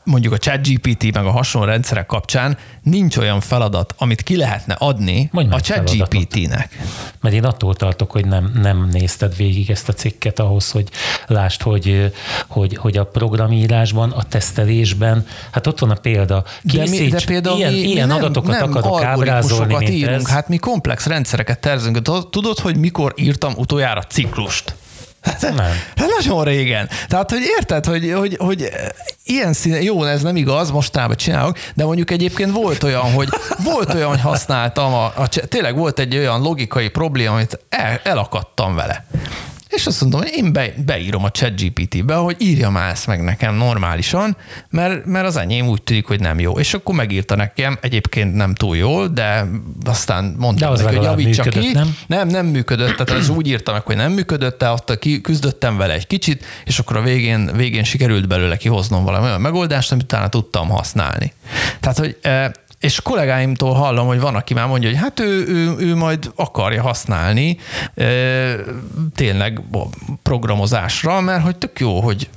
mondjuk a ChatGPT meg a hasonló rendszerek kapcsán nincs olyan feladat, amit ki lehetne adni Mondj a ChatGPT-nek. Mert én attól tartok, hogy nem, nem nézted végig ezt a cikket ahhoz, hogy lásd, hogy, hogy, hogy a programírásban, a tesztelésben, hát ott van a példa. Készíts, de, mi, de például ilyen, mi, ilyen nem, adatokat nem akarok ábrázolni, írunk, ez. Hát mi komplex rendszereket tervezünk. Tudod, hogy mikor írtam utoljára ciklust? Nem. Hát nagyon régen. Tehát, hogy érted, hogy, hogy, hogy ilyen színe, jó, ez nem igaz, mostában csinálok, de mondjuk egyébként volt olyan, hogy volt olyan, hogy használtam, a, a, tényleg volt egy olyan logikai probléma, amit el, elakadtam vele. És azt mondom, hogy én be, beírom a chat GPT-be, hogy írja már ezt meg nekem normálisan, mert, mert az enyém úgy tűnik, hogy nem jó. És akkor megírta nekem, egyébként nem túl jól, de aztán mondtam de neki, hogy javítsa ki. Nem? nem, nem működött, tehát az úgy írta meg, hogy nem működött, de ott ki, küzdöttem vele egy kicsit, és akkor a végén, végén sikerült belőle kihoznom valami olyan megoldást, amit utána tudtam használni. Tehát, hogy eh, és kollégáimtól hallom, hogy van, aki már mondja, hogy hát ő, ő, ő majd akarja használni e, tényleg programozásra, mert hogy tök jó, hogy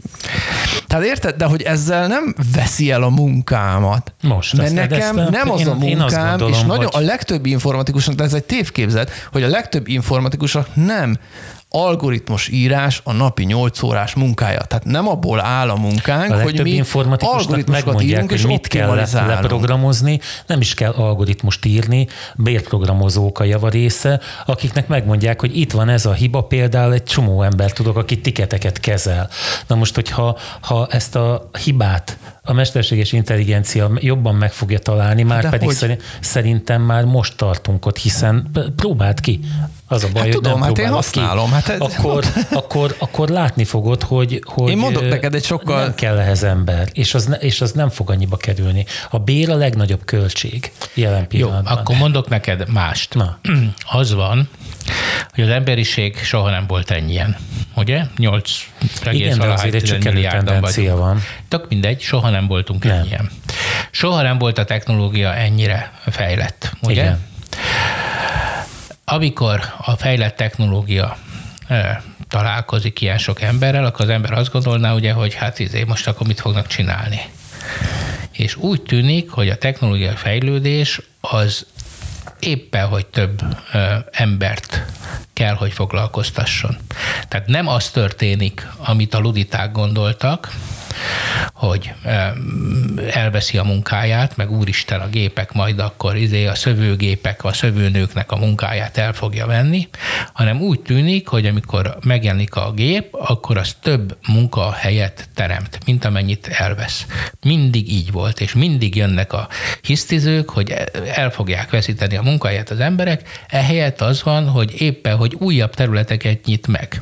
tehát érted, de hogy ezzel nem veszi el a munkámat. Most. Mert nekem ezt, nem az én, a munkám, gondolom, és nagyon, hogy... a legtöbb informatikusnak, de ez egy tévképzet, hogy a legtöbb informatikusnak nem algoritmus írás a napi 8 órás munkája. Tehát nem abból áll a munkánk, a hogy mi algoritmusokat írunk, és mit kell leprogramozni, nem is kell algoritmust írni, bérprogramozók a javarésze, akiknek megmondják, hogy itt van ez a hiba, például egy csomó ember tudok, aki tiketeket kezel. Na most, hogyha ha ezt a hibát a mesterséges intelligencia jobban meg fogja találni, már De pedig hogy? szerintem már most tartunk ott, hiszen próbáld ki. Az a baj, hát hogy tudom, nem hát én használom. Ki. Hát ez... akkor, akkor, akkor látni fogod, hogy, hogy én mondok neked egy sokkal... nem kell ehhez ember, és az, és az nem fog annyiba kerülni. A bér a legnagyobb költség jelen pillanatban. Jó, akkor mondok neked mást. Na. Az van, hogy az emberiség soha nem volt ennyien. Ugye? 8 Igen, de azért egy csökkenő tendencia van. Tök mindegy, soha nem voltunk nem. ennyien. Soha nem volt a technológia ennyire fejlett. Ugye? Igen. Amikor a fejlett technológia találkozik ilyen sok emberrel, akkor az ember azt gondolná, ugye, hogy hát izé, most akkor mit fognak csinálni. És úgy tűnik, hogy a technológiai fejlődés az éppen, hogy több ö, embert kell, hogy foglalkoztasson. Tehát nem az történik, amit a luditák gondoltak, hogy elveszi a munkáját, meg úristen a gépek majd akkor izé a szövőgépek, a szövőnőknek a munkáját el fogja venni, hanem úgy tűnik, hogy amikor megjelenik a gép, akkor az több munkahelyet teremt, mint amennyit elvesz. Mindig így volt, és mindig jönnek a hisztizők, hogy el fogják veszíteni a munkahelyet az emberek, ehelyett az van, hogy éppen, hogy újabb területeket nyit meg.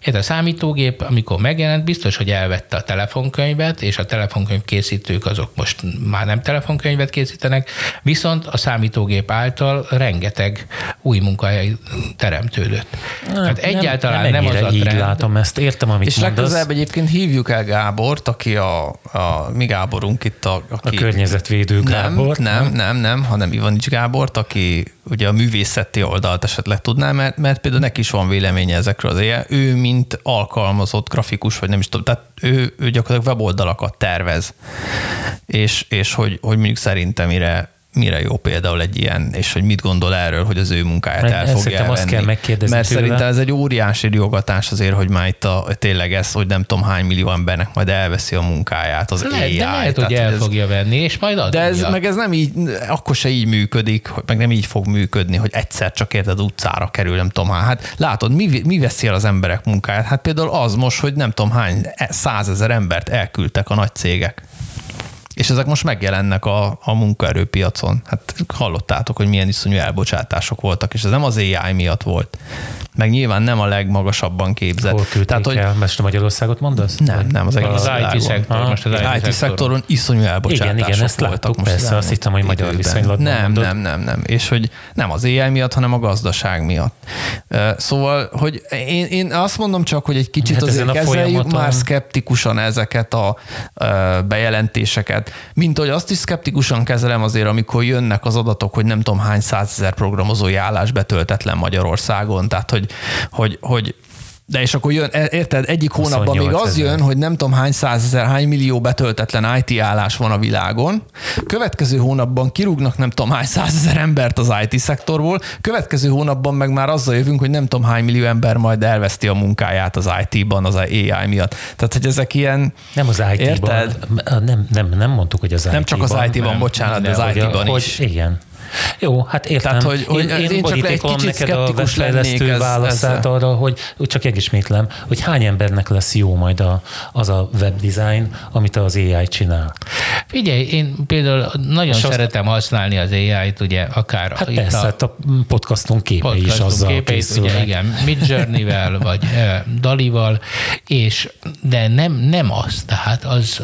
Ez a számítógép, amikor megjelent, biztos, hogy elvette a telefonkönyvet, és a telefonkönyv készítők azok most már nem telefonkönyvet készítenek, viszont a számítógép által rengeteg új munkahely teremtődött. Nem, Tehát egyáltalán nem, nem, nem az a trend. így látom ezt, értem, amit És mondasz. legközelebb egyébként hívjuk el Gábort, aki a, a mi Gáborunk itt a... Aki, a környezetvédő Gábor. Nem, nem, nem, nem, hanem Ivanics Gábort, aki ugye a művészeti oldalt esetleg tudná, mert, mert például neki is van véleménye ezekről az éjjel. Ő, mint alkalmazott grafikus, vagy nem is tudom, tehát ő, ő gyakorlatilag weboldalakat tervez, és, és hogy, hogy mondjuk szerintem mire mire jó például egy ilyen, és hogy mit gondol erről, hogy az ő munkáját el fogja elvenni. azt kell megkérdezni Mert tőle. szerintem ez egy óriási riogatás azért, hogy már itt a, tényleg ez, hogy nem tudom hány millió embernek majd elveszi a munkáját az lehet, AI. De lehet, hogy el ez, fogja venni, és majd adja. De ez, meg ez nem így, akkor se így működik, meg nem így fog működni, hogy egyszer csak érted utcára kerül, nem tudom Hát látod, mi, mi veszi el az emberek munkáját? Hát például az most, hogy nem tudom hány százezer embert elküldtek a nagy cégek. És ezek most megjelennek a, a munkaerőpiacon. Hát hallottátok, hogy milyen iszonyú elbocsátások voltak, és ez nem az AI miatt volt. meg nyilván nem a legmagasabban képzett. Hol küldték Tehát, hogy... el? Most Magyarországot mondasz? Nem, nem, az egész Az IT szektor, most az IT, IT szektoron iszonyú elbocsátások igen, igen, ezt voltak most persze, azt hittem, hogy magyar viszonylatban Nem, mondod. nem, nem, nem. És hogy nem az AI miatt, hanem a gazdaság miatt. Szóval, hogy én, én azt mondom csak, hogy egy kicsit hát azért kezeljük már szkeptikusan ezeket a bejelentéseket, mint hogy azt is szkeptikusan kezelem azért, amikor jönnek az adatok, hogy nem tudom hány százezer programozói állás betöltetlen Magyarországon, tehát hogy, hogy, hogy de és akkor jön, érted, egyik hónapban még az jön, hogy nem tudom hány százezer, hány millió betöltetlen IT állás van a világon. Következő hónapban kirúgnak nem tudom hány százezer embert az IT szektorból. Következő hónapban meg már azzal jövünk, hogy nem tudom hány millió ember majd elveszti a munkáját az IT-ban, az AI miatt. Tehát, hogy ezek ilyen... Nem az IT-ban. Nem, nem, nem mondtuk, hogy az IT-ban. Nem csak az IT-ban, bocsánat, de az IT-ban is. Hogy igen. Jó, hát értem. Tehát, hogy, hogy én, én, én csak egy kicsit neked a webfejlesztő ez, válaszát ezzel. arra, hogy, hogy csak megismétlem, hogy hány embernek lesz jó majd a, az a webdesign, amit az AI csinál. Figyelj, én például nagyon És szeretem azt... használni az AI-t, ugye akár hát itt persze, a, hát a podcastunk képe podcastunk is azzal képeit, ugye, igen, Midjourney-vel, vagy Dalival, és de nem, nem az, tehát az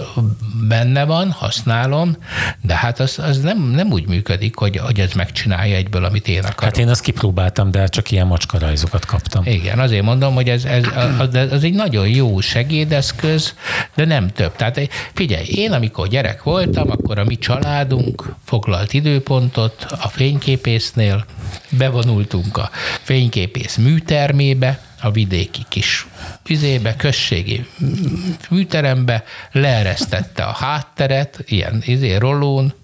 benne van, használom, de hát az, az nem, nem úgy működik, hogy, hogy ez megcsinálja egyből, amit én akarok. Hát én azt kipróbáltam, de csak ilyen macskarajzokat kaptam. Igen, azért mondom, hogy ez, ez az, az egy nagyon jó segédeszköz, de nem több. Tehát figyelj, én amikor gyerek voltam, akkor a mi családunk foglalt időpontot a fényképésznél, bevonultunk a fényképész műtermébe, a vidéki kis vizébe, községi műterembe, leeresztette a hátteret, ilyen izé, rollón,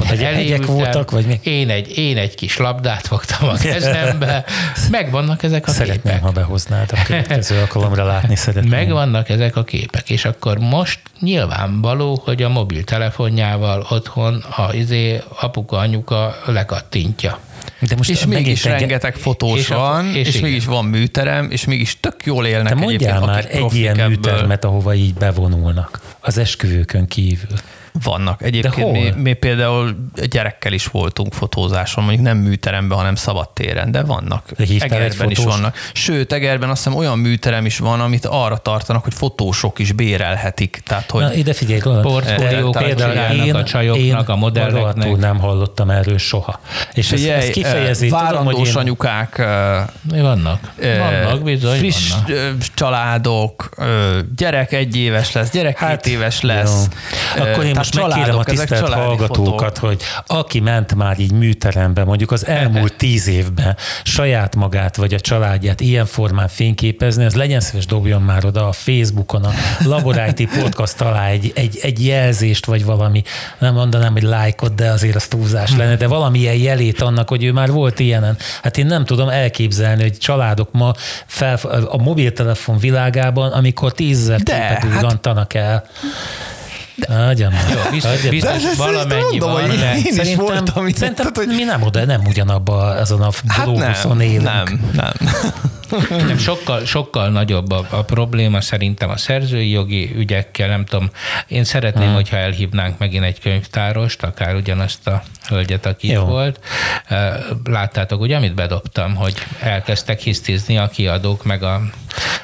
ott egy hegyek voltak, vagy mi? Én egy, én egy kis labdát fogtam a kezembe. Megvannak ezek a Szeretném, képek. ha behoznád a következő alkalomra látni szeretném. Megvannak ezek a képek, és akkor most nyilvánvaló, hogy a mobiltelefonjával otthon a izé apuka, anyuka lekattintja. De most és mégis egy... rengeteg fotós és van, a, és, és mégis van műterem, és mégis tök jól élnek De mondjál már egy ilyen ebből. műtermet, ahova így bevonulnak az esküvőkön kívül. Vannak. Egyébként mi, mi például gyerekkel is voltunk fotózáson, mondjuk nem műteremben, hanem szabadtéren, de vannak. De Egerben is vannak. Sőt, Egerben azt hiszem olyan műterem is van, amit arra tartanak, hogy fotósok is bérelhetik. Tehát, hogy Na, ide figyelj, portfóliók például én, a csajoknak, én a modelleknek. nem hallottam erről soha. És ez, ez kifejezi, várandós tudom, anyukák. Mi vannak? Vannak, bizony Friss vannak. családok, gyerek egy éves lesz, gyerek hát, két éves lesz. Jó. Akkor én most megkérem a tisztelt hallgatókat, fotók. hogy aki ment már így műterembe, mondjuk az elmúlt tíz évben saját magát vagy a családját ilyen formán fényképezni, az legyen szíves dobjon már oda a Facebookon, a Laboráti Podcast alá egy, egy, egy jelzést, vagy valami, nem mondanám, hogy lájkot, de azért az túlzás lenne, de valamilyen jelét annak, hogy ő már volt ilyenen. Hát én nem tudom elképzelni, hogy családok ma fel, a mobiltelefon világában, amikor tízezer képet hát... el. Adjam Jó, biztos, biztos de, valamennyi mondom, van. Én, én is voltam. Szerintem hogy... mi nem oda, nem ugyanabba azon a hát nem, élünk. Nem, nem. Nem, sokkal, sokkal nagyobb a, a probléma szerintem a szerzői jogi ügyekkel, nem tudom, én szeretném, hmm. hogyha elhívnánk megint egy könyvtárost, akár ugyanazt a hölgyet, aki Jó. volt. Láttátok, ugye, amit bedobtam, hogy elkezdtek hisztizni a kiadók, meg a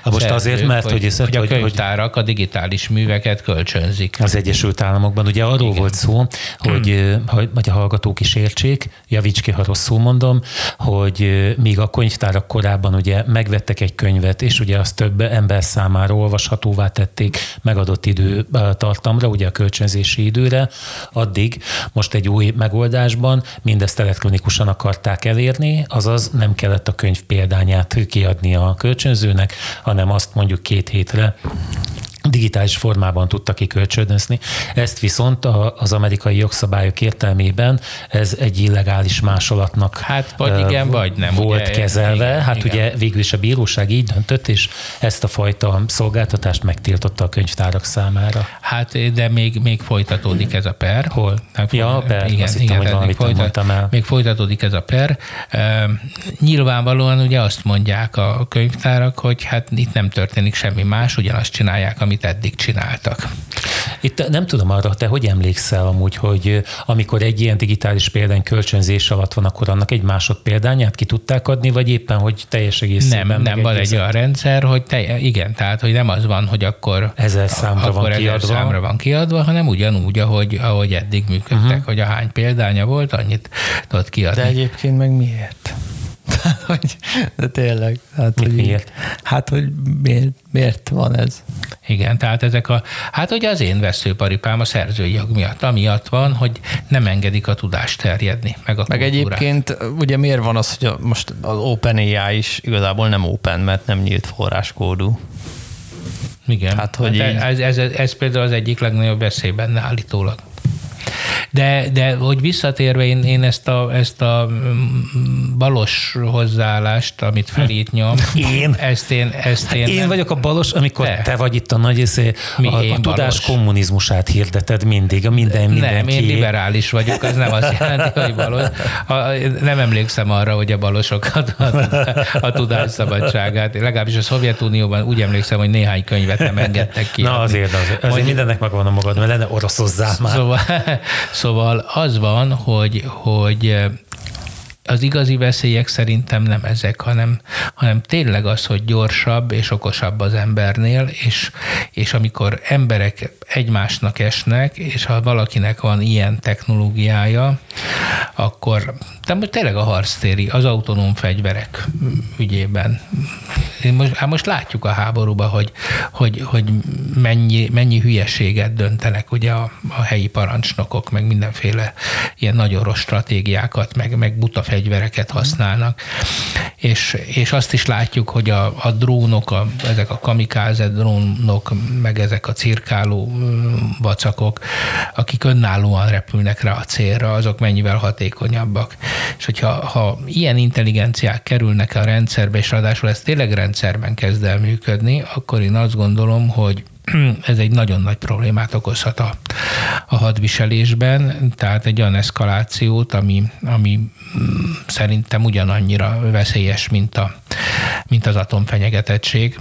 most szerzők, azért, mert hogy, hogy, hiszed, hogy a könyvtárak a digitális műveket kölcsönzik. Az Egyesült Államokban ugye arról Igen. volt szó, hogy, hogy, hogy a hallgatók is értsék, javíts ki, ha rosszul mondom, hogy míg a könyvtárak korábban ugye megvettek egy könyvet, és ugye azt több ember számára olvashatóvá tették megadott idő tartamra, ugye a kölcsönzési időre, addig most egy új megoldásban mindezt elektronikusan akarták elérni, azaz nem kellett a könyv példányát kiadni a kölcsönzőnek, hanem azt mondjuk két hétre digitális formában tudta kikölcsönözni. Ezt viszont az amerikai jogszabályok értelmében ez egy illegális másolatnak hát, vagy igen, vagy nem, volt ugye, kezelve. Igen, hát igen. ugye végül is a bíróság így döntött, és ezt a fajta szolgáltatást megtiltotta a könyvtárak számára. Hát de még, még folytatódik ez a per. Hol? Nem, ja, a per. Igen, Azt igen, hittem, hogy folytat, mondtam el. Még folytatódik ez a per. Uh, nyilvánvalóan ugye azt mondják a könyvtárak, hogy hát itt nem történik semmi más, ugyanazt csinálják, amit eddig csináltak. Itt nem tudom arra, te hogy emlékszel amúgy, hogy amikor egy ilyen digitális példány kölcsönzés alatt van, akkor annak egy másodpéldányát ki tudták adni, vagy éppen, hogy teljes egészében? Nem, nem van egy olyan rendszer, hogy te, igen, tehát, hogy nem az van, hogy akkor ezer számra akkor van ezer kiadva. számra van kiadva, hanem ugyanúgy, ahogy, ahogy eddig működtek, uh-huh. hogy a hány példánya volt, annyit tudott kiadni. De egyébként meg miért? Hogy, de tényleg. Hát, Mit hogy, miért? Hát, hogy miért, miért van ez? Igen, tehát ezek a, hát ugye az én veszőparipám a szerzői jog miatt, amiatt van, hogy nem engedik a tudást terjedni, meg a Meg kultúrát. egyébként ugye miért van az, hogy a, most az OpenAI is igazából nem open, mert nem nyílt forráskódú. Igen, Hát, hát, hogy így- ez, ez, ez, ez például az egyik legnagyobb veszély benne állítólag. De, de hogy visszatérve én, én ezt a, ezt a mm, balos hozzáállást, amit felít nyom, Én? ezt én, ezt én, Én nem- vagyok a balos, amikor Te. te vagy itt a nagy izé, Mi, a, a tudás balos? kommunizmusát hirdeted mindig, a minden, mindenki. Nem, én liberális vagyok, az nem azt jelenti, hogy balos. A, nem emlékszem arra, hogy a balosokat a, a tudás szabadságát, legalábbis a Szovjetunióban úgy emlékszem, hogy néhány könyvet nem engedtek ki. Na azért, azért, azért Mondjuk- mindennek megvan a magad, mert lenne oroszozzál már. Szóval, szóval az van, hogy, hogy az igazi veszélyek szerintem nem ezek, hanem, hanem tényleg az, hogy gyorsabb és okosabb az embernél, és, és amikor emberek egymásnak esnek, és ha valakinek van ilyen technológiája, akkor de most tényleg a harctéri, az autonóm fegyverek ügyében. Most, hát most látjuk a háborúban, hogy, hogy, hogy mennyi, mennyi hülyeséget döntenek ugye a, a helyi parancsnokok, meg mindenféle ilyen nagyon rossz stratégiákat, meg, meg buta fegyvereket használnak. És, és azt is látjuk, hogy a, a drónok, a, ezek a kamikáze drónok, meg ezek a cirkáló ö, vacakok, akik önállóan repülnek rá a célra, azok mennyivel hatékonyabbak. És hogyha ha ilyen intelligenciák kerülnek a rendszerbe, és ráadásul ez tényleg rendszerben kezd el működni, akkor én azt gondolom, hogy ez egy nagyon nagy problémát okozhat a, a hadviselésben, tehát egy olyan eszkalációt, ami, ami mm, szerintem ugyanannyira veszélyes, mint, a, mint az atomfenyegetettség,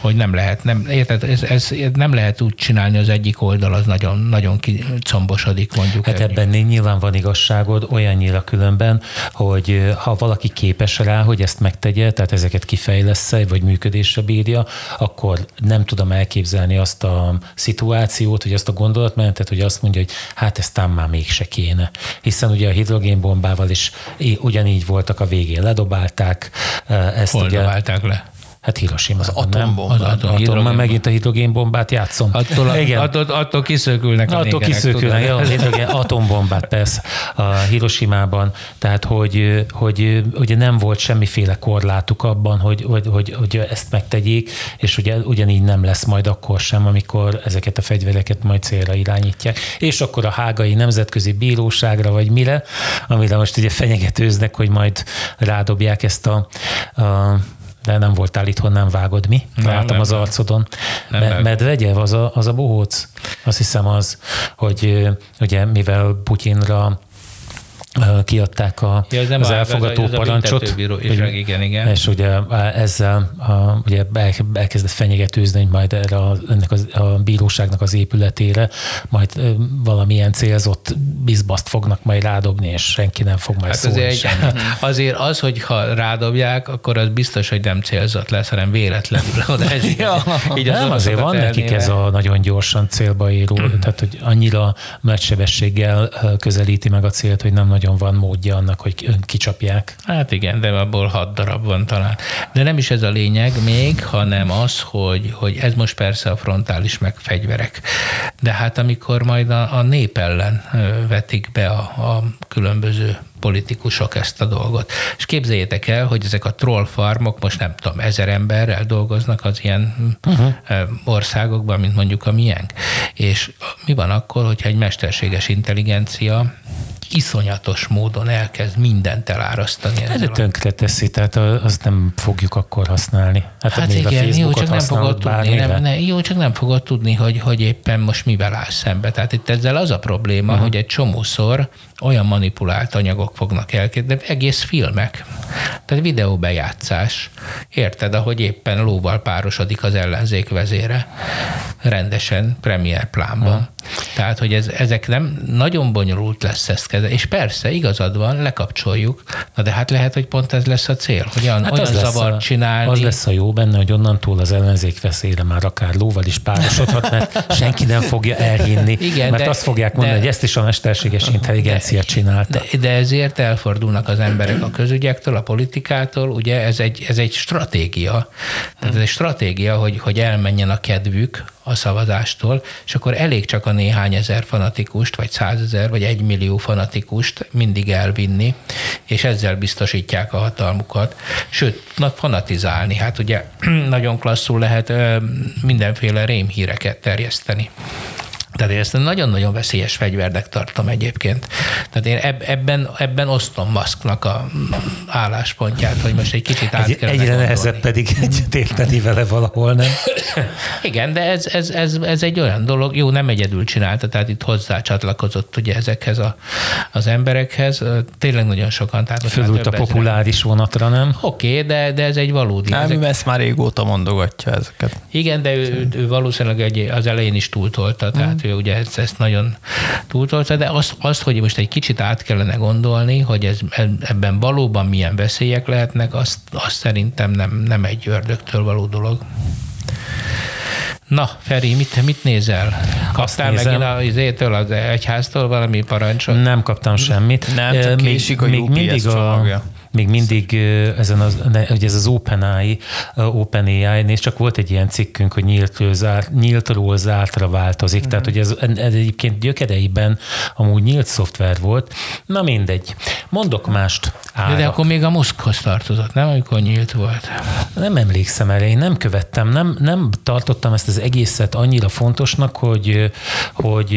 hogy nem lehet, nem, érted, ez, ez, nem lehet úgy csinálni, az egyik oldal az nagyon, nagyon kicombosodik mondjuk. Hát egy- ebben nyilván van igazságod, olyannyira különben, hogy ha valaki képes rá, hogy ezt megtegye, tehát ezeket kifejlesz vagy működésre bírja, akkor nem tudom elképzelni azt a szituációt, hogy azt a gondolatmenetet, hogy azt mondja, hogy hát ezt tám már mégse kéne. Hiszen ugye a hidrogénbombával is ugyanígy voltak a végén, ledobálták ö, ezt ugye. dobálták le? Hát Hiroshima. Az atombomba. Az Az atom- atom, már megint a hidrogénbombát játszom. Attól, Igen. attól, attól kiszökülnek a Attól kiszökülnek, jó, tudod? hidrogén atombombát persze a Hiroshima-ban, tehát hogy, hogy ugye nem volt semmiféle korlátuk abban, hogy, hogy, hogy, hogy ezt megtegyék, és ugye ugyanígy nem lesz majd akkor sem, amikor ezeket a fegyvereket majd célra irányítják. És akkor a hágai nemzetközi bíróságra, vagy mire, amire most ugye fenyegetőznek, hogy majd rádobják ezt a, a de nem voltál itthon, nem vágod mi? Nem, Látom nem, az nem. arcodon. Nem Me- vágom. Medvegyev, az a, az a bohóc? Azt hiszem az, hogy ugye mivel Putyinra kiadták a, Ja, az az elfogató az az parancsot. hogy- igen, igen. És ugye ezzel a, ugye el- elkezdett fenyegetőzni, hogy majd erre a, ennek az, a bíróságnak az épületére majd valamilyen célzott bizbaszt fognak majd rádobni, és senki nem fog majd Hát szólni azért, egy, azért az, hogy ha rádobják, akkor az biztos, hogy nem célzott lesz, hanem véletlenül oda. Ja. Így az nem, azért van oroszokat nekik ez elnéve. a nagyon gyorsan célba éró, tehát hogy annyira nagy sebességgel közelíti meg a célt, hogy nem nagyon van módja annak, hogy ki- kicsapják. Hát igen, de abból hat darab van talán. De nem is ez a lényeg még, hanem az, hogy, hogy ez most persze a frontális meg fegyverek. De hát amikor majd a, a nép ellen vetik be a, a különböző politikusok ezt a dolgot. És képzeljétek el, hogy ezek a troll farmok most nem tudom, ezer emberrel dolgoznak az ilyen uh-huh. országokban, mint mondjuk a miénk. És mi van akkor, hogyha egy mesterséges intelligencia iszonyatos módon elkezd mindent elárasztani Ez tönkre teszi, tehát azt nem fogjuk akkor használni. Hát, Hát még a igen, jó, csak nem fogod tudni, nem, ne, jó, csak nem fogod tudni, hogy, hogy éppen most mivel áll szembe. Tehát itt ezzel az a probléma, uh-huh. hogy egy csomószor olyan manipulált anyagok fognak elkészülni, de egész filmek. Tehát videóbejátszás. Érted, ahogy éppen lóval párosodik az ellenzék vezére. Rendesen, premier plánban. Ha. Tehát, hogy ez, ezek nem nagyon bonyolult lesz ezt kezelni. És persze, igazad van, lekapcsoljuk, na de hát lehet, hogy pont ez lesz a cél, hogy olyan, hát olyan zavart a, csinálni. Az lesz a jó benne, hogy onnantól az ellenzék veszélyre már akár lóval is párosodhat, mert senki nem fogja elhinni, Igen, mert de, azt fogják mondani, de, hogy ezt is a mesterséges intelligencia de, csinálta. De, de ezért elfordulnak az emberek a közügyektől, a politikától, ugye ez egy, ez egy stratégia. Tehát ez egy stratégia, hogy, hogy elmenjen a kedvük a szavazástól, és akkor elég csak a néhány ezer fanatikust, vagy százezer, vagy egy millió fanatikust mindig elvinni, és ezzel biztosítják a hatalmukat. Sőt, tudnak fanatizálni. Hát ugye nagyon klasszul lehet mindenféle rémhíreket terjeszteni. Tehát én ezt nagyon-nagyon veszélyes fegyvernek tartom egyébként. Tehát én ebben, ebben osztom Musknak a álláspontját, hogy most egy kicsit át egy, Egyre nehezebb pedig egyetérteni vele valahol, nem? Igen, de ez, ez, ez, ez, egy olyan dolog, jó, nem egyedül csinálta, tehát itt hozzá csatlakozott ugye ezekhez a, az emberekhez. Tényleg nagyon sokan. Tehát Fölült a populáris vonatra, nem? Oké, okay, de, de ez egy valódi. Nem, ezek... ezt már régóta mondogatja ezeket. Igen, de ő, ő valószínűleg egy, az elején is túltolta, tehát ő ugye ezt, ezt nagyon túltolta, de azt, azt, hogy most egy kicsit át kellene gondolni, hogy ez, ebben valóban milyen veszélyek lehetnek, azt, azt szerintem nem, nem egy ördögtől való dolog. Na, Feri, mit, mit nézel? Kaptál megint az izétől, az egyháztól valami parancsot? Nem kaptam semmit. Nem, csak még, késik a még mindig a, még mindig ezen az, hogy ez az OpenAI, OpenAI, és csak volt egy ilyen cikkünk, hogy nyíltról, zárt, nyíltról zártra változik, mm-hmm. tehát hogy ez, ez egyébként gyökereiben amúgy nyílt szoftver volt. Na mindegy. Mondok mást. Árak. De akkor még a Muskhoz tartozott, nem? Amikor nyílt volt. Nem emlékszem erre, én nem követtem, nem, nem tartottam ezt az egészet annyira fontosnak, hogy, hogy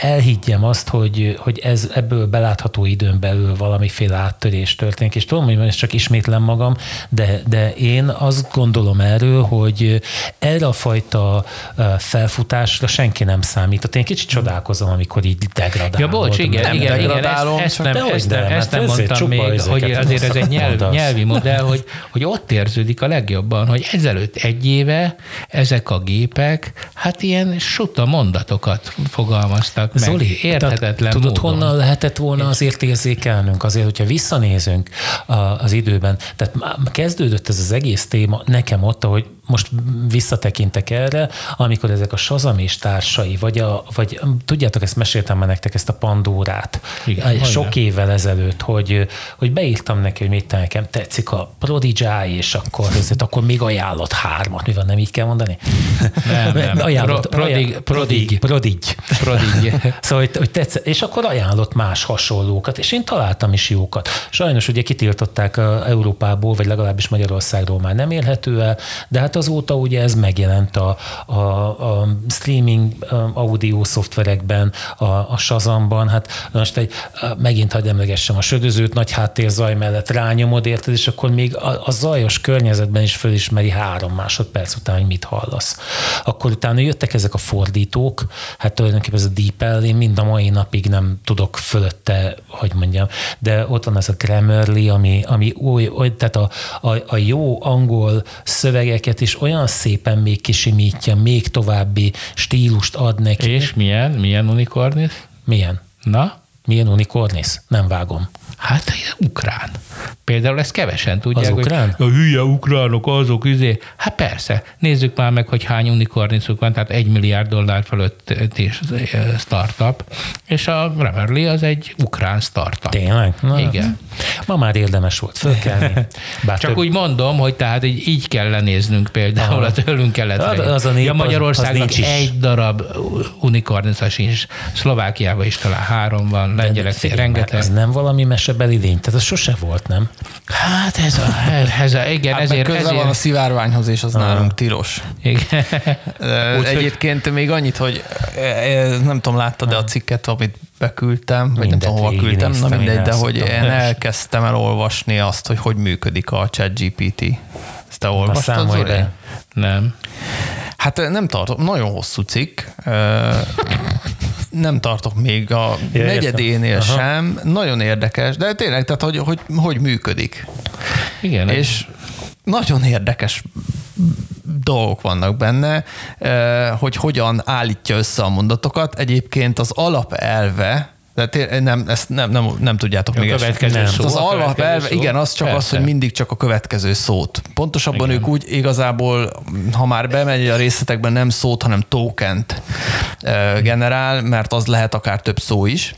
elhiggyem azt, hogy, hogy ez ebből belátható időn belül valamiféle áttörés történik, és tudom, hogy most csak ismétlem magam, de, de én azt gondolom erről, hogy erre a fajta felfutásra senki nem számít. Én kicsit csodálkozom, amikor így degradálod. Ja, bocs, igen, nem igen, igen, ezt, ezt, nem, ezt, nem, ezt nem mondtam még, hogy azért ez egy nyelv, nyelvi modell, hogy, hogy ott érződik a legjobban, hogy ezelőtt egy éve ezek a gépek, hát ilyen suta mondatokat fogalmaztak meg. Zoli, érthetetlen Tudod, módon. honnan lehetett volna azért érzékelnünk? Azért, hogyha visszanézünk az időben. Tehát kezdődött ez az egész téma nekem ott, hogy most visszatekintek erre, amikor ezek a Shazam és társai, vagy, a, vagy tudjátok, ezt meséltem már nektek, ezt a Pandórát, Igen, sok olyan. évvel ezelőtt, hogy, hogy beírtam neki, hogy mit nekem tetszik a Prodigy, és akkor, ezért, akkor még ajánlott hármat, mi van, nem így kell mondani? Nem, nem. ajánlott, Pro, prodig, prodig, prodig, prodig. szóval, hogy, hogy tetszett, és akkor ajánlott más hasonlókat, és én találtam is jókat. Sajnos ugye kitiltották Európából, vagy legalábbis Magyarországról már nem élhető el, de hát azóta ugye ez megjelent a, a, a streaming audio szoftverekben, a, a Shazamban, hát most egy, megint hadd emlegessem a södözőt, nagy háttérzaj mellett rányomod, érted, és akkor még a, a zajos környezetben is fölismeri három másodperc után, hogy mit hallasz. Akkor utána jöttek ezek a fordítók, hát tulajdonképpen ez a DeepL, én mind a mai napig nem tudok fölötte, hogy mondjam, de ott van ez a Grammarly, ami, ami új, oly, tehát a, a, a jó angol szövegeket is olyan szépen még kisimítja, még további stílust ad neki. És milyen? Milyen unikornis? Milyen? Na? Milyen unikornis? Nem vágom. Hát ukrán. Például ezt kevesen tudják. Az ukrán? Hogy a hülye ukránok azok, izé. Hát persze, nézzük már meg, hogy hány unikorniszuk van, tehát egy milliárd dollár fölött is startup, és a Reverly az egy ukrán startup. Tényleg? Na, Igen. Ma már érdemes volt fölkelni. Bár Csak több... úgy mondom, hogy tehát így, így kell lenéznünk például a tőlünk kellett. Az, az a nép, ja, Magyarországnak az, az egy darab unikornisza sincs. Szlovákiában is talán három van, lengyelek rengeteg. Ez nem valami mesebeli lény, tehát ez sose volt, nem? Hát ez a, ez a igen, hát ezért, közel ezért... van a szivárványhoz, és az ah. nálunk tilos. Igen. Úgy, Egyébként hogy... még annyit, hogy nem tudom, láttad-e a cikket, amit beküldtem, vagy nem tudom, hova küldtem, na mindegy, de hogy én elkezdtem el olvasni azt, hogy hogy működik a ChatGPT. Ezt te olvastad, Zoli? Nem. Hát nem tartom, nagyon hosszú cikk nem tartok még a Ja, negyedénél értem. Aha. sem. Nagyon érdekes, de tényleg, tehát hogy, hogy, hogy működik. Igen, És nagyon érdekes dolgok vannak benne, eh, hogy hogyan állítja össze a mondatokat. Egyébként az alapelve, té- nem, ezt nem, nem, nem tudjátok A még következő nem. szó, Az a alapelve, szó. igen, az csak az, Persze. hogy mindig csak a következő szót. Pontosabban Igen. ők úgy igazából, ha már bemegy a részletekben, nem szót, hanem tokent eh, generál, mert az lehet akár több szó is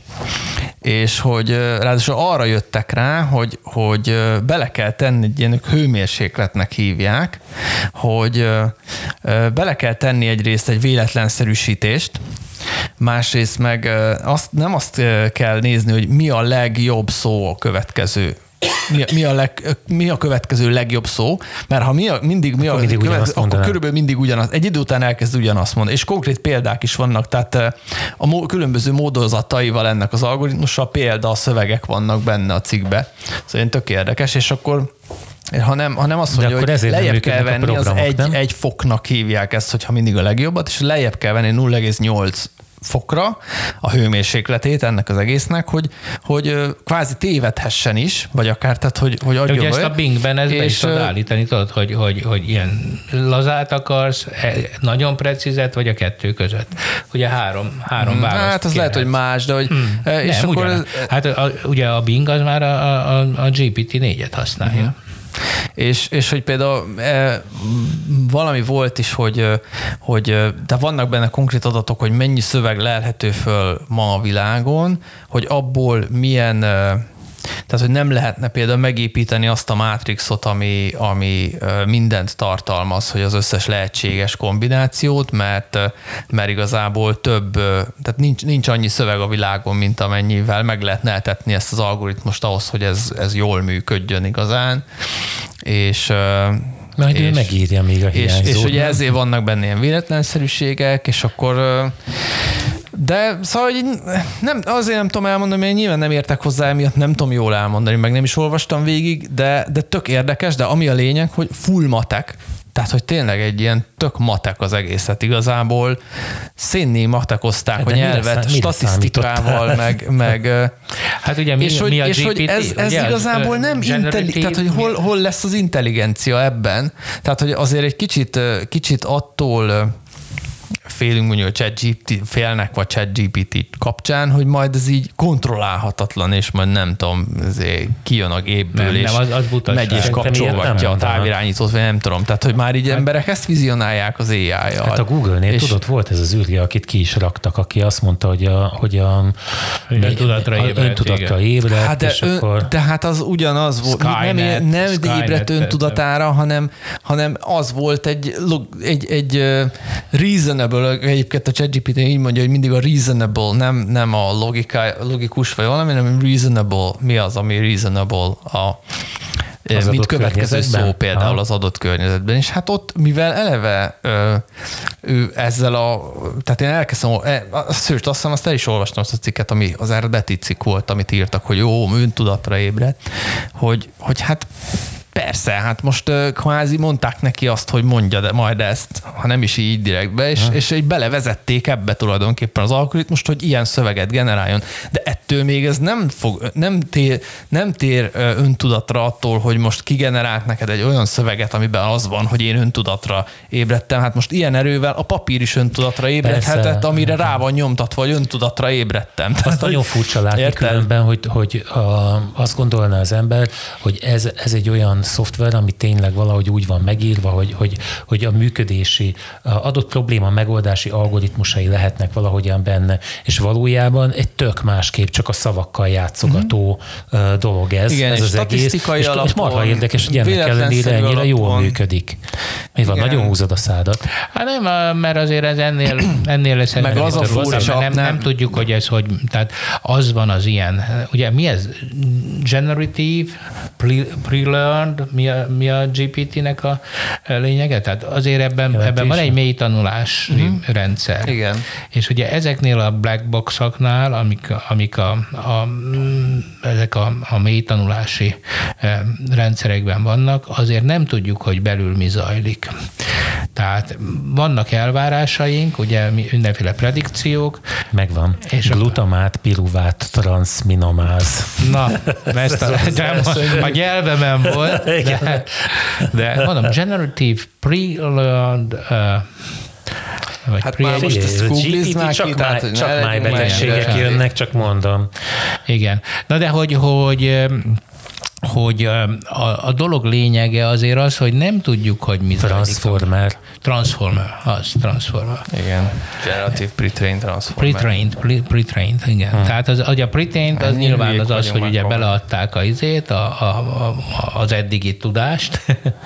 és hogy ö, ráadásul arra jöttek rá, hogy, hogy ö, bele kell tenni egy ilyen hőmérsékletnek hívják, hogy bele kell tenni egyrészt egy véletlenszerűsítést, másrészt meg azt, nem azt kell nézni, hogy mi a legjobb szó a következő mi a, mi, a leg, mi a következő legjobb szó, mert ha mi a, mindig mi a, Akkor mindig követ, ugyanazt akkor mondaná. körülbelül mindig ugyanaz. Egy idő után elkezd ugyanazt mondani, és konkrét példák is vannak, tehát eh, a mó, különböző módozataival ennek az algoritmussal példa a szövegek vannak benne a cikkbe. Szóval tök érdekes, és akkor ha nem, ha nem azt mondja, hogy ezért lejjebb kell venni, az egy, nem? egy foknak hívják ezt, hogyha mindig a legjobbat, és lejjebb kell venni 0,8 fokra a hőmérsékletét ennek az egésznek, hogy, hogy kvázi tévedhessen is, vagy akár, tehát hogy, hogy adjon ugye ezt a Bingben ezt be is És, tudod állítani, tudod, hogy, hogy, hogy ilyen lazát akarsz, e, nagyon precízet, vagy a kettő között. Ugye három, három választ Hát az lehet, hogy más, de hogy... Hmm. És Nem, akkor ugyanaz. Hát a, ugye a Bing az már a, a, a GPT-4-et használja. Mhm. És, és hogy például e, valami volt is, hogy, hogy de vannak benne konkrét adatok, hogy mennyi szöveg lelhető föl ma a világon, hogy abból milyen tehát, hogy nem lehetne például megépíteni azt a mátrixot, ami, ami mindent tartalmaz, hogy az összes lehetséges kombinációt, mert, mert igazából több, tehát nincs, nincs annyi szöveg a világon, mint amennyivel meg lehetne eltetni ezt az algoritmust ahhoz, hogy ez, ez jól működjön igazán. És, Majd ő és- megírja még a és, hiányzót. és ugye nem? ezért vannak benne ilyen véletlenszerűségek, és akkor de szóval hogy nem, azért nem tudom elmondani, mert nyilván nem értek hozzá, emiatt nem tudom jól elmondani, meg nem is olvastam végig, de, de tök érdekes, de ami a lényeg, hogy full matek, tehát, hogy tényleg egy ilyen tök matek az egészet igazából. Szénné matekozták Hát a mire nyelvet, szám- statisztikával, meg, meg Hát ugye mi, és hogy, mi a és GPT? hogy ez, ez ugye? Az, igazából nem intelli, tehát hogy hol, hol lesz az intelligencia ebben. Tehát, hogy azért egy kicsit, kicsit attól félünk mondjuk a ChatGPT, félnek vagy ChatGPT kapcsán, hogy majd ez így kontrollálhatatlan, és majd nem tudom, kijön a gépből, Nem, és nem, az- az megy és kapcsolgatja a távirányítót, vagy nem tudom. Tehát, hogy már így emberek ezt vizionálják az AI-jal. Hát a Google-nél És- tudod, volt ez az űrje, akit ki is raktak, aki azt mondta, hogy a, hogy a Hogy öntudatra a- ébredt, öntudatra ébredt, Hát de, és ön, akkor... de hát az ugyanaz volt, nem, Skynet, nem Skynet, ébredt öntudatára, hanem, hanem az volt egy, egy, egy uh, reasonable, egyébként a ChatGPT így mondja, hogy mindig a reasonable, nem, nem a logika, logikus vagy valami, hanem reasonable. Mi az, ami reasonable a Az mint adott következő szó például Aha. az adott környezetben. És hát ott, mivel eleve ö, ő ezzel a, tehát én elkezdtem, e, azt, sőt, azt hiszem, azt el is olvastam azt a cikket, ami az eredeti cikk volt, amit írtak, hogy jó, öntudatra ébredt, hogy, hogy hát Persze, hát most kvázi mondták neki azt, hogy mondja de majd ezt, ha nem is így direktbe, és, és így belevezették ebbe tulajdonképpen az algoritmust, hogy ilyen szöveget generáljon. De ettől még ez nem, fog, nem, tér, nem tér öntudatra attól, hogy most kigenerált neked egy olyan szöveget, amiben az van, hogy én öntudatra ébredtem. Hát most ilyen erővel a papír is öntudatra ébredhetett, Persze. amire rá van nyomtatva, hogy öntudatra ébredtem. Tehát, Azt nagyon hogy- furcsa látni Érted? különben, hogy, hogy a, azt gondolná az ember, hogy ez, ez egy olyan szoftver, ami tényleg valahogy úgy van megírva, hogy, hogy, hogy a működési, a adott probléma megoldási algoritmusai lehetnek valahogyan benne, és valójában egy tök másképp csak a szavakkal játszogató mm-hmm. dolog ez, Igen, ez és az egész. statisztikai És, és alapon, marha érdekes, hogy ennek ellenére ennyire jól alapon. működik. Mi van, Igen. nagyon húzod a szádat. Hát nem, mert azért ez ennél, ennél lesz Meg az a furcsa, nem, nem- nem, tudjuk, hogy ez hogy, tehát az van az ilyen, ugye mi ez? Generative, pre- background, mi a, mi a GPT-nek a lényege? Tehát azért ebben, ebben van egy mély tanulási uh-huh. rendszer. Igen. És ugye ezeknél a black boxoknál, amik, amik a, a, ezek a, a mély tanulási rendszerekben vannak, azért nem tudjuk, hogy belül mi zajlik. Tehát vannak elvárásaink, ugye mindenféle predikciók. Megvan. És Glutamát, piruvát, transminomáz. Na, ezt a, a, a nyelvemen volt, de, de mondom, generative preload uh, vagy hát már most ezt googliznák csak, máj, csak májbetegségek jönnek, csak mondom. Igen. Na de hogy, hogy hogy a, a dolog lényege azért az, hogy nem tudjuk, hogy mi Transformer. Transformer, az, Transformer. Igen. Generative Pre-trained Transformer. Pre-trained, pre-trained, igen. Hmm. Tehát az, ugye a pre-trained az nyilván az az, hogy ugye beleadták a izét, a, a, a, az eddigi tudást,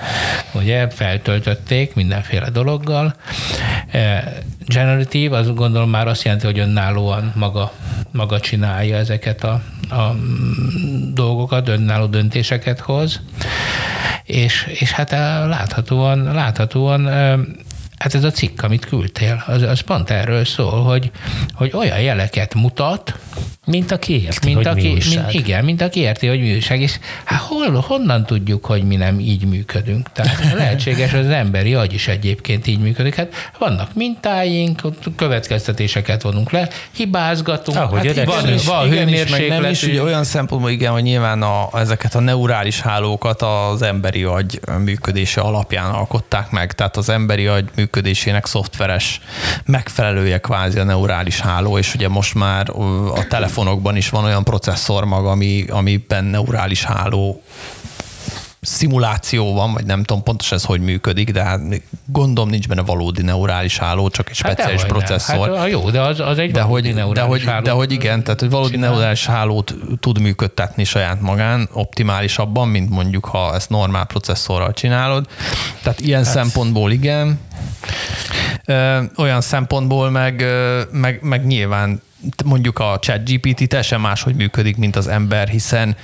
ugye feltöltötték mindenféle dologgal. Generative, az gondolom már azt jelenti, hogy önállóan maga, maga csinálja ezeket a, a dolgokat, önálló döntéseket hoz, és, és hát láthatóan, láthatóan Hát ez a cikk, amit küldtél, az, az pont erről szól, hogy, hogy olyan jeleket mutat, mint aki érti, mint hogy aki, mi újság. Mint, igen, mint aki érti, hogy mi újság. És hát hol, honnan tudjuk, hogy mi nem így működünk? Tehát lehetséges, hogy az emberi agy is egyébként így működik. Hát vannak mintáink, következtetéseket vonunk le, hibázgatunk. Ahogy hát van, is, van igen, is, nem is, ugye olyan szempontból igen, hogy nyilván a, ezeket a neurális hálókat az emberi agy működése alapján alkották meg. Tehát az emberi agy működésének szoftveres megfelelője kvázi a neurális háló, és ugye most már a telefonokban is van olyan processzor maga, ami, amiben neurális háló szimuláció van, vagy nem tudom pontosan ez hogy működik, de hát gondolom nincs benne valódi neurális háló, csak egy hát speciális hát processzor. Hát, jó, de az, az egy de hogy, de hogy. De hogy igen, tehát hogy valódi csinál. neurális hálót tud működtetni saját magán optimálisabban, mint mondjuk ha ezt normál processzorral csinálod. Tehát ilyen hát. szempontból igen. Olyan szempontból meg, meg, meg nyilván mondjuk a chat GPT teljesen máshogy működik, mint az ember, hiszen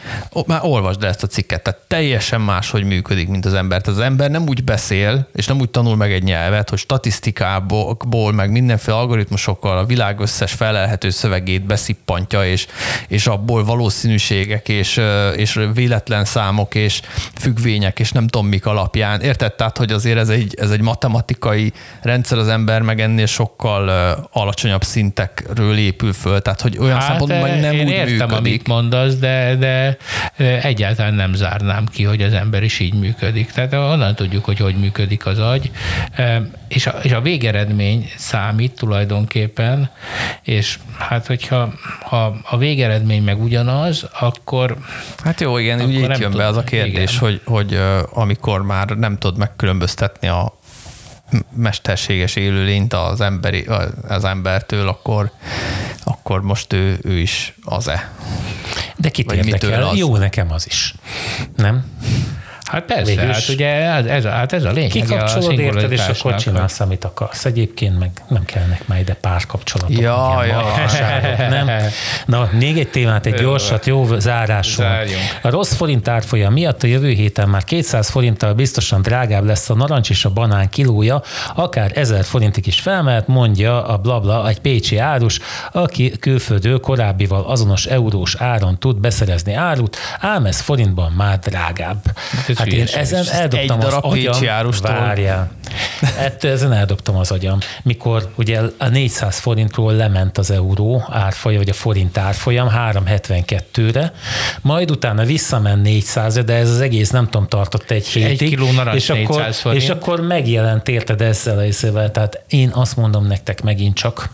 már olvasd el ezt a cikket, tehát teljesen máshogy működik, mint az ember. Tehát az ember nem úgy beszél, és nem úgy tanul meg egy nyelvet, hogy statisztikából, meg mindenféle algoritmusokkal a világ összes felelhető szövegét beszippantja, és, és abból valószínűségek, és, és véletlen számok, és függvények, és nem tudom mik alapján. Érted? Tehát, hogy azért ez egy, ez egy matematikai rendszer, az ember meg ennél sokkal alacsonyabb szintekről épül épül föl, tehát hogy olyan hát, szempontból meg nem én úgy értem, működik. amit mondasz, de, de egyáltalán nem zárnám ki, hogy az ember is így működik. Tehát onnan tudjuk, hogy hogy működik az agy, és a, és a végeredmény számít tulajdonképpen, és hát hogyha ha a végeredmény meg ugyanaz, akkor... Hát jó, igen, ugye itt jön be az a kérdés, igen. hogy, hogy amikor már nem tudod megkülönböztetni a mesterséges élőlényt az, emberi, az embertől, akkor, akkor most ő, ő is az-e. De kit érdekel? Az? Jó nekem az is. Nem? Hát persze, Végülis. hát ugye ez, ez, hát ez a lényeg. Kikapcsolod, érted, és akkor csinálsz, amit akarsz. Egyébként meg nem kellnek már ide párkapcsolatok. Ja, ja. nem? Na, még egy témát, egy gyorsat, jó zárásul. A rossz forint árfolyam miatt a jövő héten már 200 forinttal biztosan drágább lesz a narancs és a banán kilója, akár 1000 forintig is felmehet, mondja a blabla egy pécsi árus, aki külföldről korábbival azonos eurós áron tud beszerezni árut, ám ez forintban már drágább. Hát én ezen eldobtam egy az agyam. Várjál. Ettől ezen eldobtam az agyam. Mikor ugye a 400 forintról lement az euró árfolyam, vagy a forint árfolyam 372-re, majd utána visszament 400 de ez az egész nem tudom, tartott egy hétig. Egy kiló és akkor, forint. és akkor megjelent, érted ezzel a észével. Tehát én azt mondom nektek megint csak,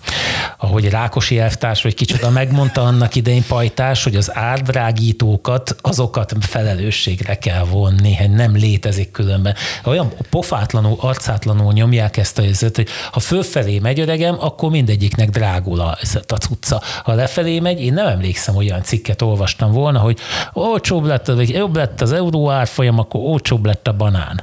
ahogy Rákosi elvtárs, vagy kicsoda megmondta annak idején pajtás, hogy az árdrágítókat, azokat felelősségre kell vonni, nem létezik különben. Olyan pofátlanul, arcátlanul módszertanul nyomják ezt a helyzetet, hogy ha fölfelé megy öregem, akkor mindegyiknek drágul a, a cucca. Ha lefelé megy, én nem emlékszem, hogy olyan cikket olvastam volna, hogy olcsóbb lett, vagy jobb lett az euró árfolyam, akkor olcsóbb lett a banán.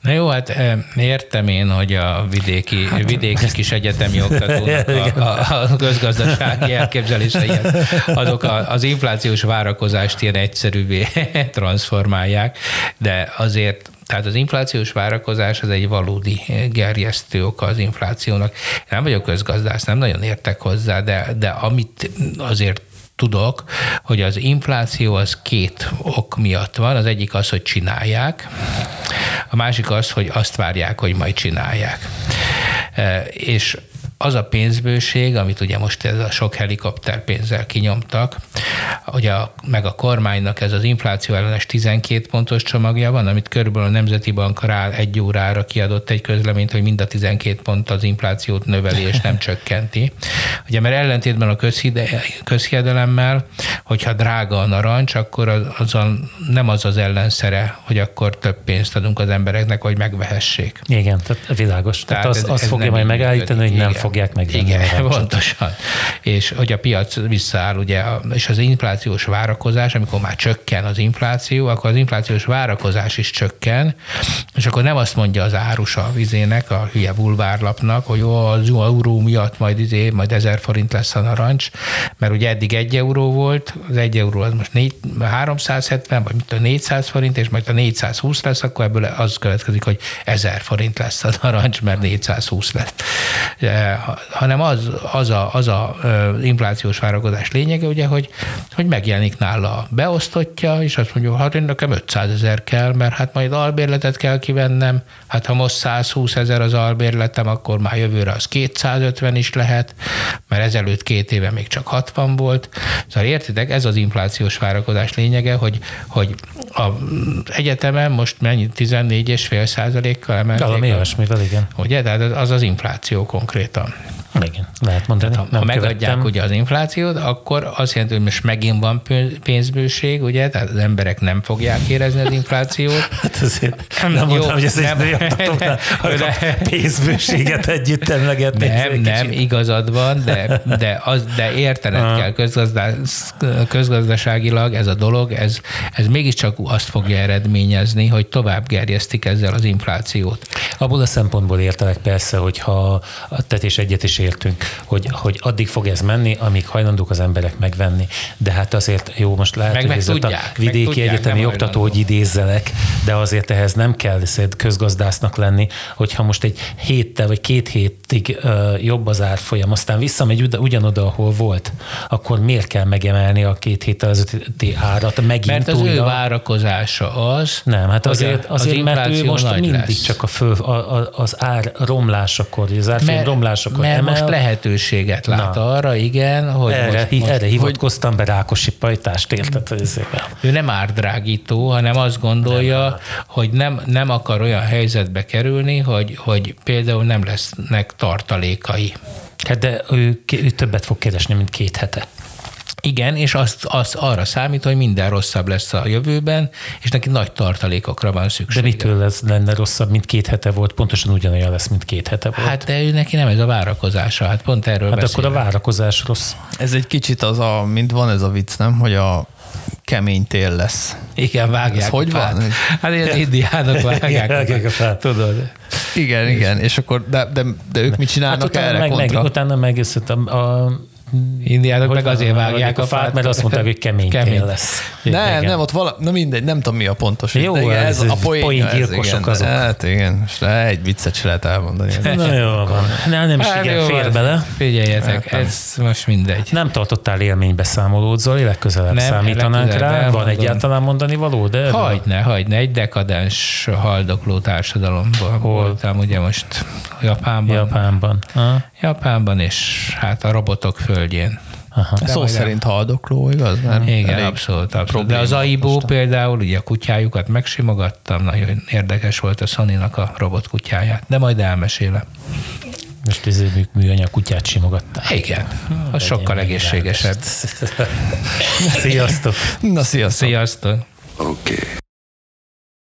Na jó, hát értem én, hogy a vidéki, vidéki kis egyetemi oktatónak a, a, a közgazdasági elképzeléseihez azok a, az inflációs várakozást ilyen egyszerűvé transformálják, de azért tehát az inflációs várakozás az egy valódi gerjesztő oka az inflációnak. Nem vagyok közgazdász, nem nagyon értek hozzá, de, de amit azért tudok, hogy az infláció az két ok miatt van. Az egyik az, hogy csinálják, a másik az, hogy azt várják, hogy majd csinálják. E, és az a pénzbőség, amit ugye most ez a sok helikopter pénzzel kinyomtak, hogy a, meg a kormánynak ez az infláció ellenes 12 pontos csomagja van, amit körülbelül a Nemzeti Bank rá egy órára kiadott egy közleményt, hogy mind a 12 pont az inflációt növeli és nem csökkenti. Ugye mert ellentétben a közhiedelemmel, hogyha drága a narancs, akkor az, az a, nem az az ellenszere, hogy akkor több pénzt adunk az embereknek, hogy megvehessék. Igen, tehát világos. Tehát, tehát az, ez, az ez fogja majd megállítani, hogy nem fog fogják meg. Igen, pontosan. És hogy a piac visszaáll, ugye, és az inflációs várakozás, amikor már csökken az infláció, akkor az inflációs várakozás is csökken, és akkor nem azt mondja az árus a vizének, a hülye bulvárlapnak, hogy ó, az euró miatt majd izé, majd ezer forint lesz a narancs, mert ugye eddig egy euró volt, az egy euró az most négy, 370, vagy mit a 400 forint, és majd a 420 lesz, akkor ebből az következik, hogy ezer forint lesz a narancs, mert 420 lesz hanem az, az a, az a inflációs várakozás lényege, ugye, hogy, hogy megjelenik nála a beosztottja, és azt mondja, hát én nekem 500 ezer kell, mert hát majd albérletet kell kivennem, hát ha most 120 ezer az albérletem, akkor már jövőre az 250 is lehet, mert ezelőtt két éve még csak 60 volt. Szóval értitek, ez az inflációs várakozás lényege, hogy, hogy a egyetemen most mennyi 14,5 százalékkal emelték. Valami olyasmivel, igen. Ugye? Tehát az az infláció konkrétan. Igen, lehet mondani. ha, ha megadják követtem. ugye az inflációt, akkor azt jelenti, hogy most megint van pénzbőség, ugye, tehát az emberek nem fogják érezni az inflációt. Hát azért nem Jó, mondtam, hogy ez nem, egy nem, de, pénzbőséget együtt emlegetni. Nem, nem, igazad van, de, de, az, de értened Aha. kell közgazdaságilag ez a dolog, ez, ez mégiscsak azt fogja eredményezni, hogy tovább gerjesztik ezzel az inflációt. Abból a szempontból értelek persze, hogyha a tetés egyet is értünk, hogy, hogy addig fog ez menni, amíg hajlandók az emberek megvenni. De hát azért jó, most lehet, meg, hogy meg tudják, a vidéki tudják, egyetemi oktató, hogy idézzelek, de azért ehhez nem kell közgazdásznak lenni, hogyha most egy héttel vagy két hétig uh, jobb az árfolyam, aztán visszamegy ugyanoda, ahol volt, akkor miért kell megemelni a két héttel ezelőtti árat megint Mert az újra? ő várakozása az, nem, hát azért, azért az mert ő most mindig lesz. csak a föl, a, a, az ár romlásakor, az árfolyam romlásakor mert emel. Most lehetőséget lát Na. arra, igen, hogy erre, most, erre hivatkoztam be Rákosi pajtást, érted? Hogy ő nem árdrágító, hanem azt gondolja, nem. hogy nem, nem akar olyan helyzetbe kerülni, hogy, hogy például nem lesznek tartalékai. Hát de ő, ő többet fog keresni, mint két hete. Igen, és azt, azt arra számít, hogy minden rosszabb lesz a jövőben, és neki nagy tartalékokra van szüksége. De mitől lesz, lenne rosszabb, mint két hete volt? Pontosan ugyanolyan lesz, mint két hete volt. Hát de ő neki nem ez a várakozása, hát pont erről Hát beszélek. akkor a várakozás rossz. Ez egy kicsit az a, mint van ez a vicc, nem? Hogy a kemény tél lesz. Igen, vágják Ez hogy fát. van? Hát ilyen indiánok vágják, vágják a fát. Tudod. Igen, igen, és akkor, de, de, de ők mit csinálnak hát utána erre meg, kontra? meg, utána meg a, a Indiánok meg azért vágják a fát, mert azt mondták, hogy kemény, kemény. lesz. Nem, igen. nem, ott vala, na mindegy, nem tudom mi a pontos. Jó, igen, ez, ez a poén gyilkosok azok. Hát igen, most egy viccet se lehet elmondani. Na jó van. Ne, nem is hát igen, fér bele. Figyeljetek, hát, ez most mindegy. Nem tartottál élménybeszámolót, Zoli, legközelebb nem, számítanánk rá. Van egyáltalán mondani való? De hagyne, hagyne, egy dekadens haldokló társadalomban voltam, ugye most Japánban. Japánban. Japánban, és hát a robotok földjén. Aha. Szó majd szerint haldokló, igaz? Mert Igen, abszolút, abszolút. De az Aibó például, ugye a kutyájukat megsimogattam, nagyon érdekes volt a sony a robot kutyáját, de majd elmesélem. Most ez műanyag kutyát simogatta. Igen, az sokkal egészségesebb. Sziasztok! Na, sziasztok! Sziasztok! Oké. Okay.